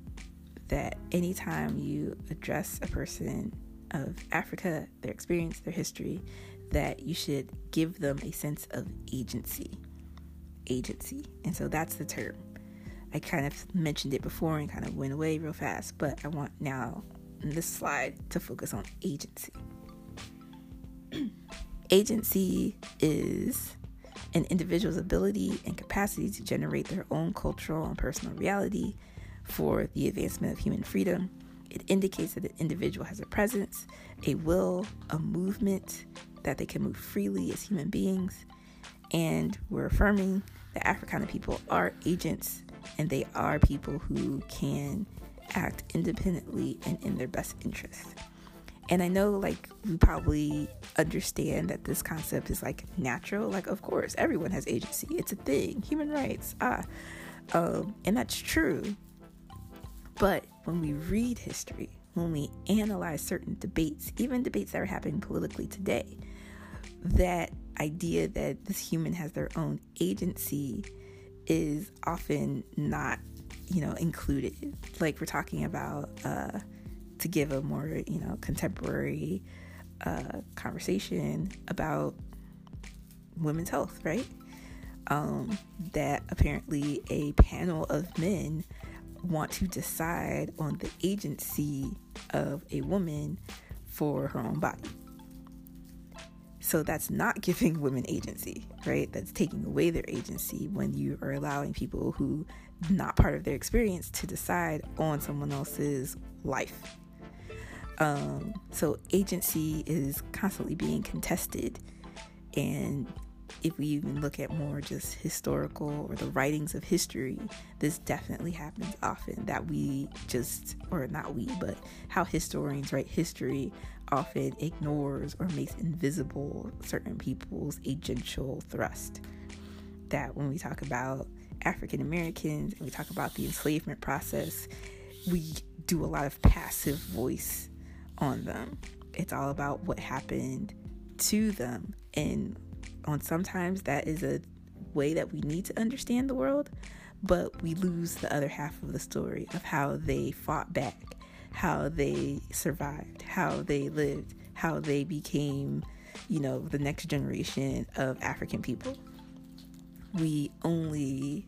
that anytime you address a person of Africa, their experience, their history, that you should give them a sense of agency. Agency. And so that's the term. I kind of mentioned it before and kind of went away real fast, but I want now in this slide to focus on agency. agency is an individual's ability and capacity to generate their own cultural and personal reality for the advancement of human freedom. It indicates that an individual has a presence, a will, a movement, that they can move freely as human beings. And we're affirming that Africana people are agents and they are people who can act independently and in their best interest. And I know, like, we probably understand that this concept is like natural. Like, of course, everyone has agency, it's a thing, human rights, ah. Um, and that's true. But when we read history, when we analyze certain debates, even debates that are happening politically today, that idea that this human has their own agency is often not, you know, included. Like we're talking about, uh, to give a more, you know, contemporary uh, conversation about women's health, right? Um, that apparently a panel of men want to decide on the agency of a woman for her own body. So that's not giving women agency, right? That's taking away their agency when you are allowing people who not part of their experience to decide on someone else's life. Um, so agency is constantly being contested and if we even look at more just historical or the writings of history, this definitely happens often that we just, or not we, but how historians write history often ignores or makes invisible certain people's agential thrust. That when we talk about African Americans and we talk about the enslavement process, we do a lot of passive voice on them. It's all about what happened to them and on sometimes that is a way that we need to understand the world, but we lose the other half of the story of how they fought back, how they survived, how they lived, how they became, you know, the next generation of African people. We only,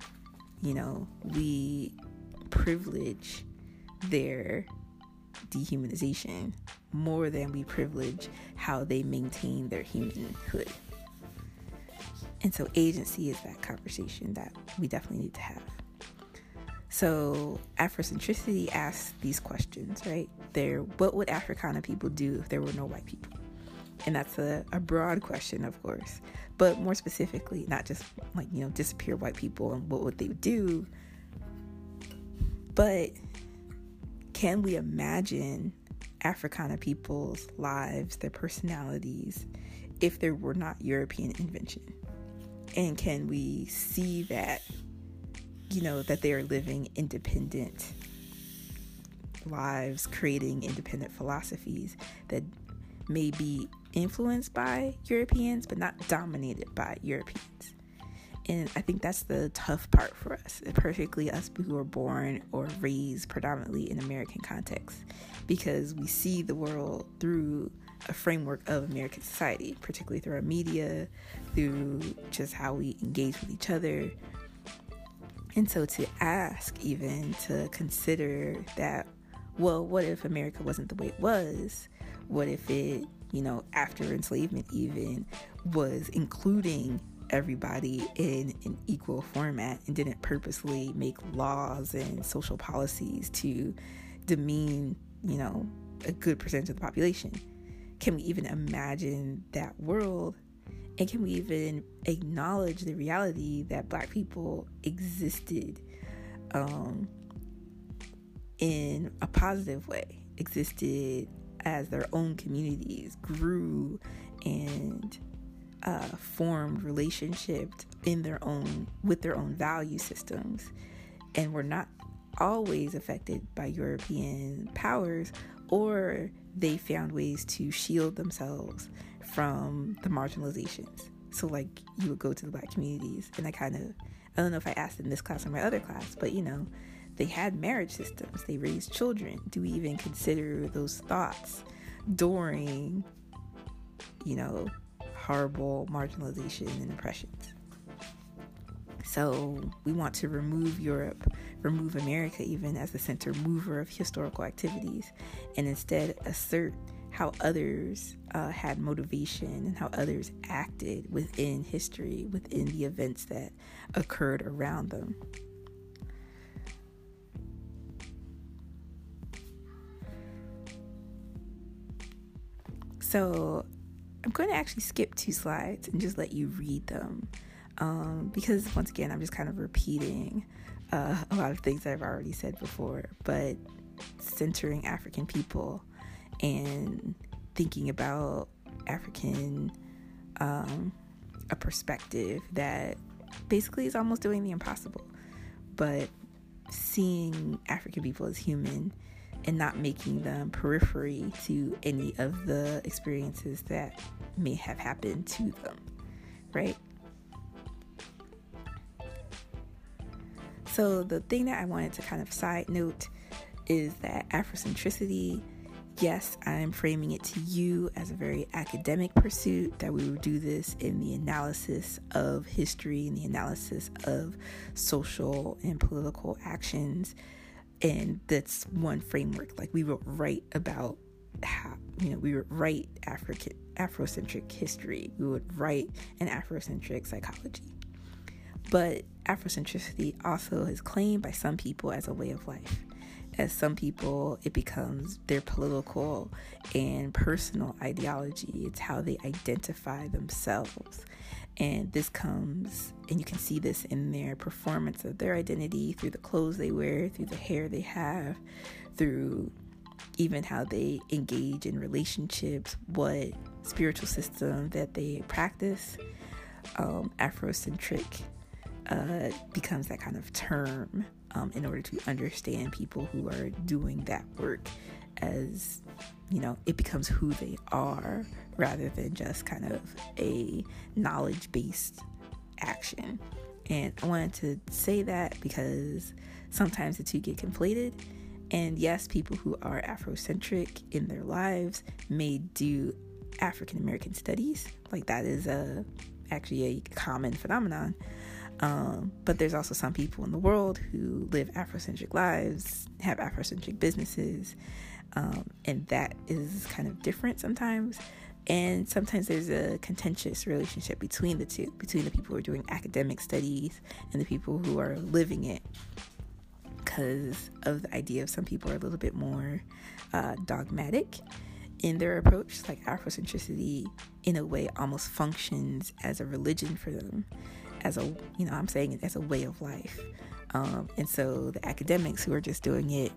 you know, we privilege their dehumanization more than we privilege how they maintain their humanhood. And so agency is that conversation that we definitely need to have. So Afrocentricity asks these questions, right? There, what would Africana people do if there were no white people? And that's a, a broad question, of course, but more specifically, not just like, you know, disappear white people and what would they do, but can we imagine Africana people's lives, their personalities, if there were not European invention? And can we see that, you know, that they are living independent lives, creating independent philosophies that may be influenced by Europeans, but not dominated by Europeans? And I think that's the tough part for us, particularly us who are born or raised predominantly in American context, because we see the world through a framework of American society, particularly through our media, through just how we engage with each other. And so to ask, even to consider that, well, what if America wasn't the way it was? What if it, you know, after enslavement, even was including everybody in an equal format and didn't purposely make laws and social policies to demean, you know, a good percentage of the population? Can we even imagine that world? And can we even acknowledge the reality that Black people existed um, in a positive way, existed as their own communities, grew and uh, formed relationships in their own with their own value systems, and were not always affected by European powers or they found ways to shield themselves from the marginalizations. So, like, you would go to the black communities, and I kind of, I don't know if I asked in this class or my other class, but you know, they had marriage systems, they raised children. Do we even consider those thoughts during, you know, horrible marginalization and oppressions. So we want to remove Europe, remove America even as the center mover of historical activities, and instead assert how others uh, had motivation and how others acted within history, within the events that occurred around them. So I'm going to actually skip two slides and just let you read them um, because, once again, I'm just kind of repeating uh, a lot of things that I've already said before, but centering African people and thinking about African um, a perspective that basically is almost doing the impossible, but seeing African people as human and not making them periphery to any of the experiences that may have happened to them, right? So, the thing that I wanted to kind of side note is that Afrocentricity yes, I'm framing it to you as a very academic pursuit, that we would do this in the analysis of history and the analysis of social and political actions. And that's one framework. Like we would write about how, you know, we would write African Afrocentric history. We would write an Afrocentric psychology. But Afrocentricity also is claimed by some people as a way of life as some people, it becomes their political and personal ideology. It's how they identify themselves. And this comes, and you can see this in their performance of their identity through the clothes they wear, through the hair they have, through even how they engage in relationships, what spiritual system that they practice. Um, Afrocentric uh, becomes that kind of term um, in order to understand people who are doing that work as you know it becomes who they are rather than just kind of a knowledge based action. And i wanted to say that because sometimes the two get conflated. And yes people who are afrocentric in their lives may do african american studies. Like that is a actually a common phenomenon um, but there's also some people in the world who live Afrocentric lives, have Afrocentric businesses, um, and that is kind of different sometimes. And sometimes there's a contentious relationship between the two, between the people who are doing academic studies and the people who are living it, because of the idea of some people are a little bit more uh, dogmatic in their approach. Like Afrocentricity, in a way, almost functions as a religion for them as a you know i'm saying it as a way of life. Um, and so the academics who are just doing it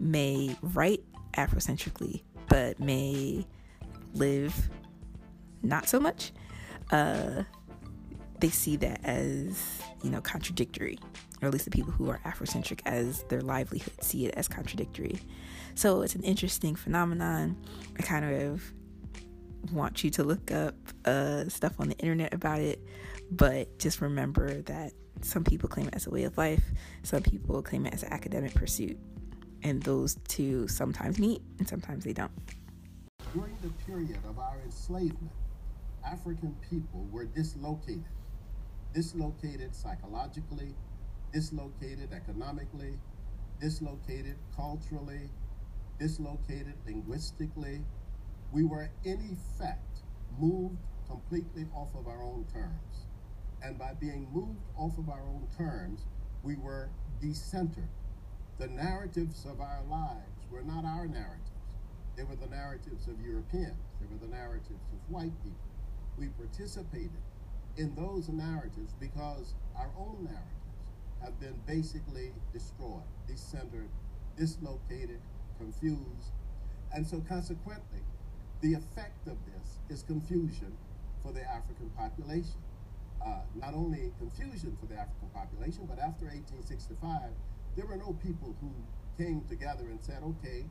may write afrocentrically but may live not so much. Uh, they see that as you know contradictory or at least the people who are afrocentric as their livelihood see it as contradictory. So it's an interesting phenomenon. I kind of want you to look up uh, stuff on the internet about it but just remember that some people claim it as a way of life, some people claim it as an academic pursuit. And those two sometimes meet and sometimes they don't. During the period of our enslavement, African people were dislocated. Dislocated psychologically, dislocated economically, dislocated culturally, dislocated linguistically. We were, in effect, moved completely off of our own terms. And by being moved off of our own terms, we were decentered. The narratives of our lives were not our narratives. They were the narratives of Europeans. They were the narratives of white people. We participated in those narratives because our own narratives have been basically destroyed, decentered, dislocated, confused. And so consequently, the effect of this is confusion for the African population uh, not only confusion for the African population, but after 1865, there were no people who came together and said, okay,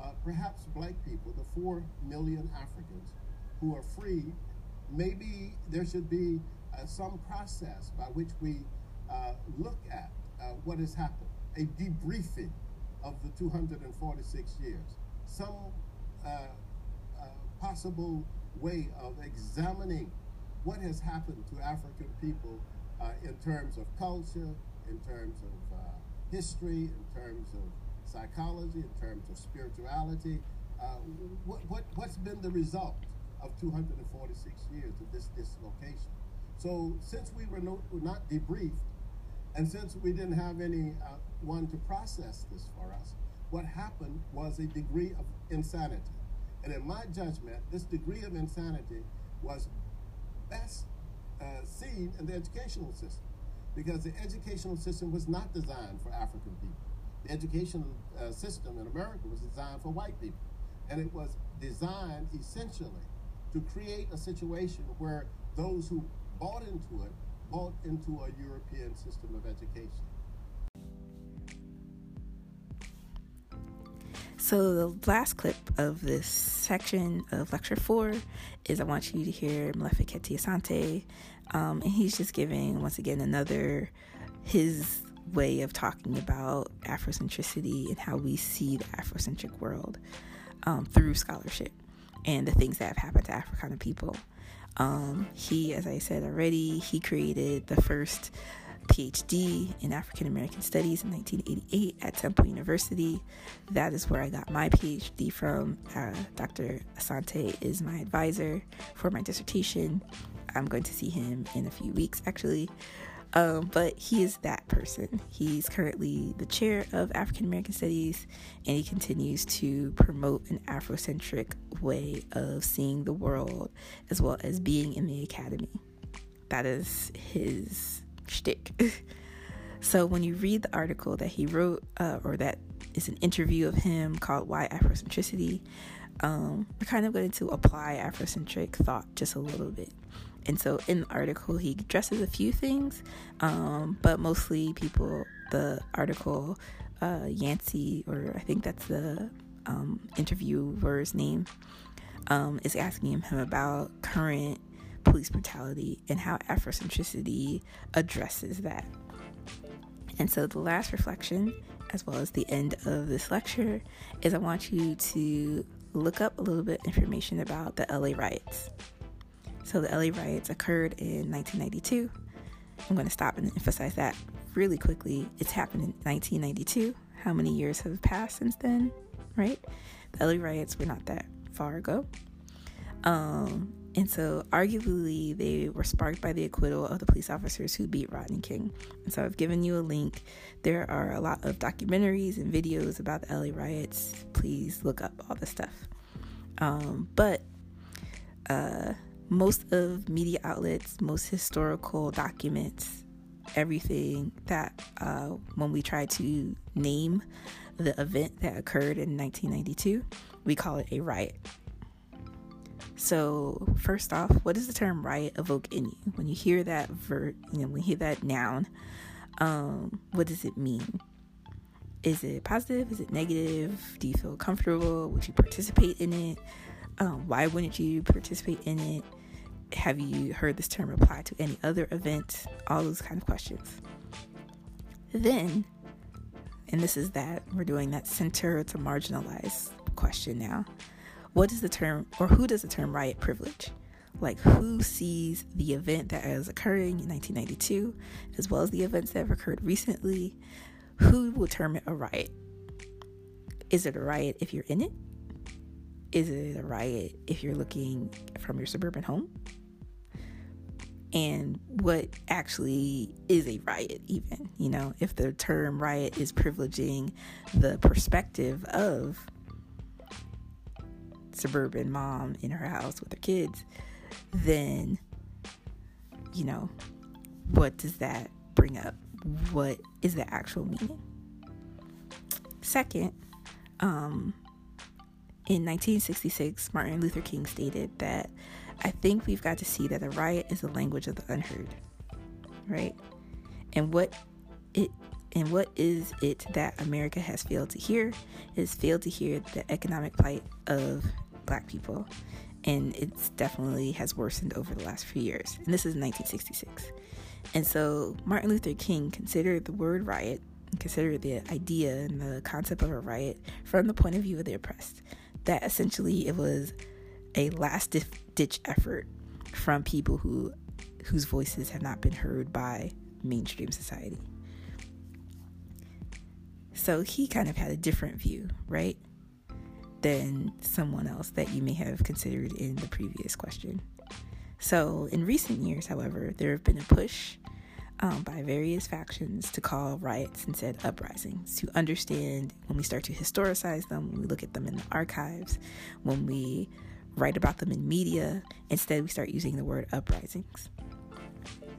uh, perhaps black people, the four million Africans who are free, maybe there should be uh, some process by which we uh, look at uh, what has happened, a debriefing of the 246 years, some possible way of examining what has happened to African people uh, in terms of culture, in terms of uh, history, in terms of psychology, in terms of spirituality. Uh, what, what, what's been the result of 246 years of this dislocation? So since we were, no, were not debriefed, and since we didn't have any uh, to process this for us, what happened was a degree of insanity. And in my judgment, this degree of insanity was best uh, seen in the educational system because the educational system was not designed for African people. The educational uh, system in America was designed for white people. And it was designed essentially to create a situation where those who bought into it bought into a European system of education. So, the last clip of this section of lecture four is I want you to hear Molefi Asante. Um, and he's just giving, once again, another his way of talking about Afrocentricity and how we see the Afrocentric world um, through scholarship and the things that have happened to Africana people. Um, he, as I said already, he created the first PhD in African American Studies in 1988 at Temple University. That is where I got my PhD from. Uh, Dr. Asante is my advisor for my dissertation. I'm going to see him in a few weeks, actually. Um, but he is that person. He's currently the chair of African American Studies, and he continues to promote an Afrocentric way of seeing the world as well as being in the academy. That is his shtick. so when you read the article that he wrote, uh, or that is an interview of him called "Why Afrocentricity," um, we're kind of going to apply Afrocentric thought just a little bit. And so in the article, he addresses a few things, um, but mostly people, the article, uh, Yancy, or I think that's the um, interviewer's name, um, is asking him about current police brutality and how Afrocentricity addresses that. And so the last reflection, as well as the end of this lecture, is I want you to look up a little bit information about the LA riots. So the LA riots occurred in 1992. I'm going to stop and emphasize that really quickly. It's happened in 1992. How many years have passed since then, right? The LA riots were not that far ago. Um, and so, arguably, they were sparked by the acquittal of the police officers who beat Rodney King. And so, I've given you a link. There are a lot of documentaries and videos about the LA riots. Please look up all the stuff. Um, but uh, most of media outlets, most historical documents, everything that uh, when we try to name the event that occurred in 1992, we call it a riot. So, first off, what does the term riot evoke in you? When you hear that verb, you know, when you hear that noun, um, what does it mean? Is it positive? Is it negative? Do you feel comfortable? Would you participate in it? Um, why wouldn't you participate in it? Have you heard this term apply to any other event? All those kind of questions. Then, and this is that we're doing that center to marginalize question now what does the term or who does the term riot privilege? Like who sees the event that is occurring in 1992 as well as the events that have occurred recently? Who will term it a riot? Is it a riot if you're in it? Is it a riot if you're looking from your suburban home? And what actually is a riot, even, you know, if the term riot is privileging the perspective of suburban mom in her house with her kids, then, you know, what does that bring up? What is the actual meaning? Second, um, in 1966, Martin Luther King stated that I think we've got to see that a riot is the language of the unheard, right? And what it and what is it that America has failed to hear? It has failed to hear the economic plight of black people and it's definitely has worsened over the last few years and this is 1966 and so martin luther king considered the word riot considered the idea and the concept of a riot from the point of view of the oppressed that essentially it was a last ditch effort from people who whose voices have not been heard by mainstream society. So he kind of had a different view, right? Than someone else that you may have considered in the previous question. So, in recent years, however, there have been a push um, by various factions to call riots instead uprisings, to understand when we start to historicize them, when we look at them in the archives, when we write about them in media, instead we start using the word uprisings.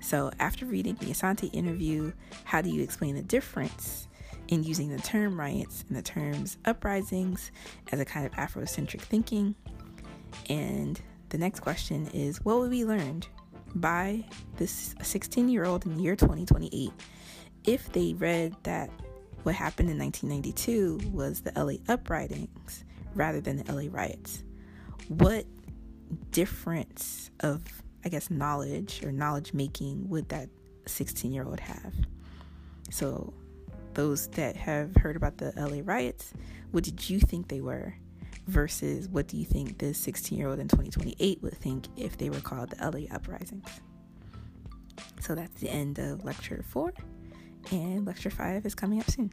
So, after reading the Asante interview, how do you explain the difference in using the term riots and the terms uprisings as a kind of Afrocentric thinking? And the next question is what will be learned by this 16 year old in the year 2028 if they read that what happened in 1992 was the LA uprisings rather than the LA riots? What difference of, I guess, knowledge or knowledge making would that 16 year old have? So, those that have heard about the LA riots, what did you think they were? versus what do you think this 16 year old in 2028 would think if they were called the LA uprisings? So that's the end of lecture four, and lecture five is coming up soon.